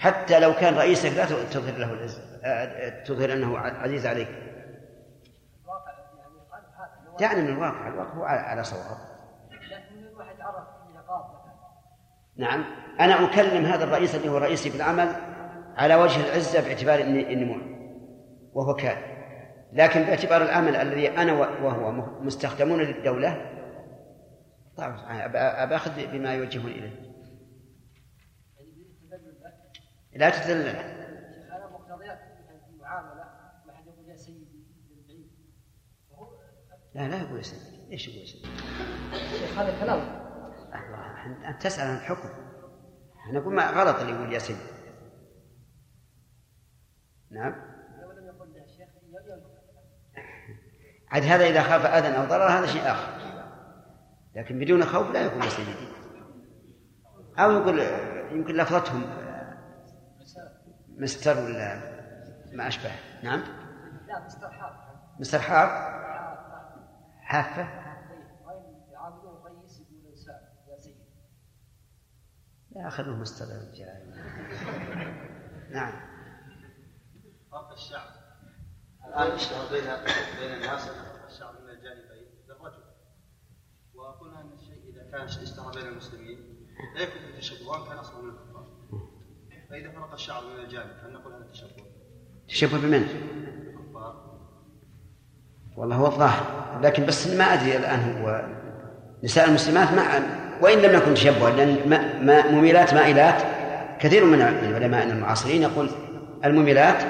حتى لو كان رئيسك لا تظهر له العزة تظهر أنه عزيز عليك. يعني من الواقع. الواقع هو على صواب. نعم. أنا أكلم هذا الرئيس اللي هو رئيسي في العمل على وجه العزة باعتبار إني إني وهو كاذب. لكن باعتبار العمل الذي أنا وهو مستخدمون للدولة طبعا أباخذ بما يوجهون إليه. لا تتذلل لا لا يقول يا سيدي. إيش يقول يا سيدي؟ هذا كلام. أنت تسأل عن الحكم. إحنا نقول ما غلط اللي يقول يا سيدي. نعم. عاد هذا إذا خاف أذى أو ضرر هذا شيء آخر. لكن بدون خوف لا يقول يا سيدي. أو يقول يمكن لفظتهم. مستر ولا ما أشبه. نعم. لا مستر حار مستر حار حافة. لا خلوه مستر نعم. فرق الشعب. الآن اشتهر بين بين الناس. الشعب من الجانبين للرجل وقلنا أن الشيء إذا كان اشتهر بين المسلمين لا يكون في تشبه كان أصلا من الكفار. فإذا فرق الشعب من الجانب هل نقول هذا تشبه؟ تشبه بمن؟ والله هو الظاهر لكن بس ما أدري الآن هو نساء المسلمات مع وإن لم يكن تشبها لأن ما مميلات مائلات كثير من العلماء المعاصرين يقول المميلات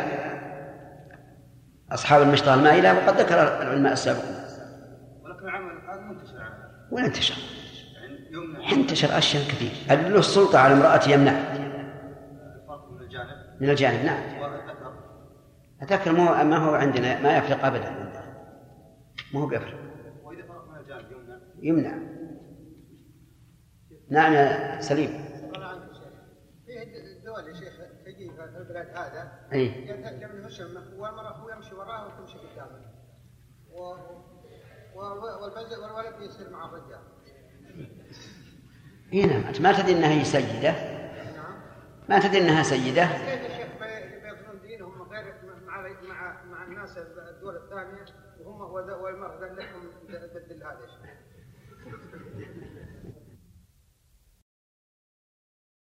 أصحاب المشطه المائلة وقد ذكر العلماء السابقون ولكن العمل هذا منتشر وين انتشر؟ يعني انتشر أشياء كثير له السلطة على امرأة يمنع من الجانب من الجانب نعم. الذكر الذكر ما هو عندنا ما يفرق ابدا ما هو بيفرق. يمنع. نعم يا سليم. الدول يا شيخ تجي في البلاد هذا أي. يمنع الشمة والمرأة هو يمشي وراها وتمشي قدامه والولد يصير مع الرجال إي نعم. أنت ما تدري إنها هي سيدة. ما تدري إنها سيدة؟ مع الدول الثانية وهم والمرأة لهم تبدل هذا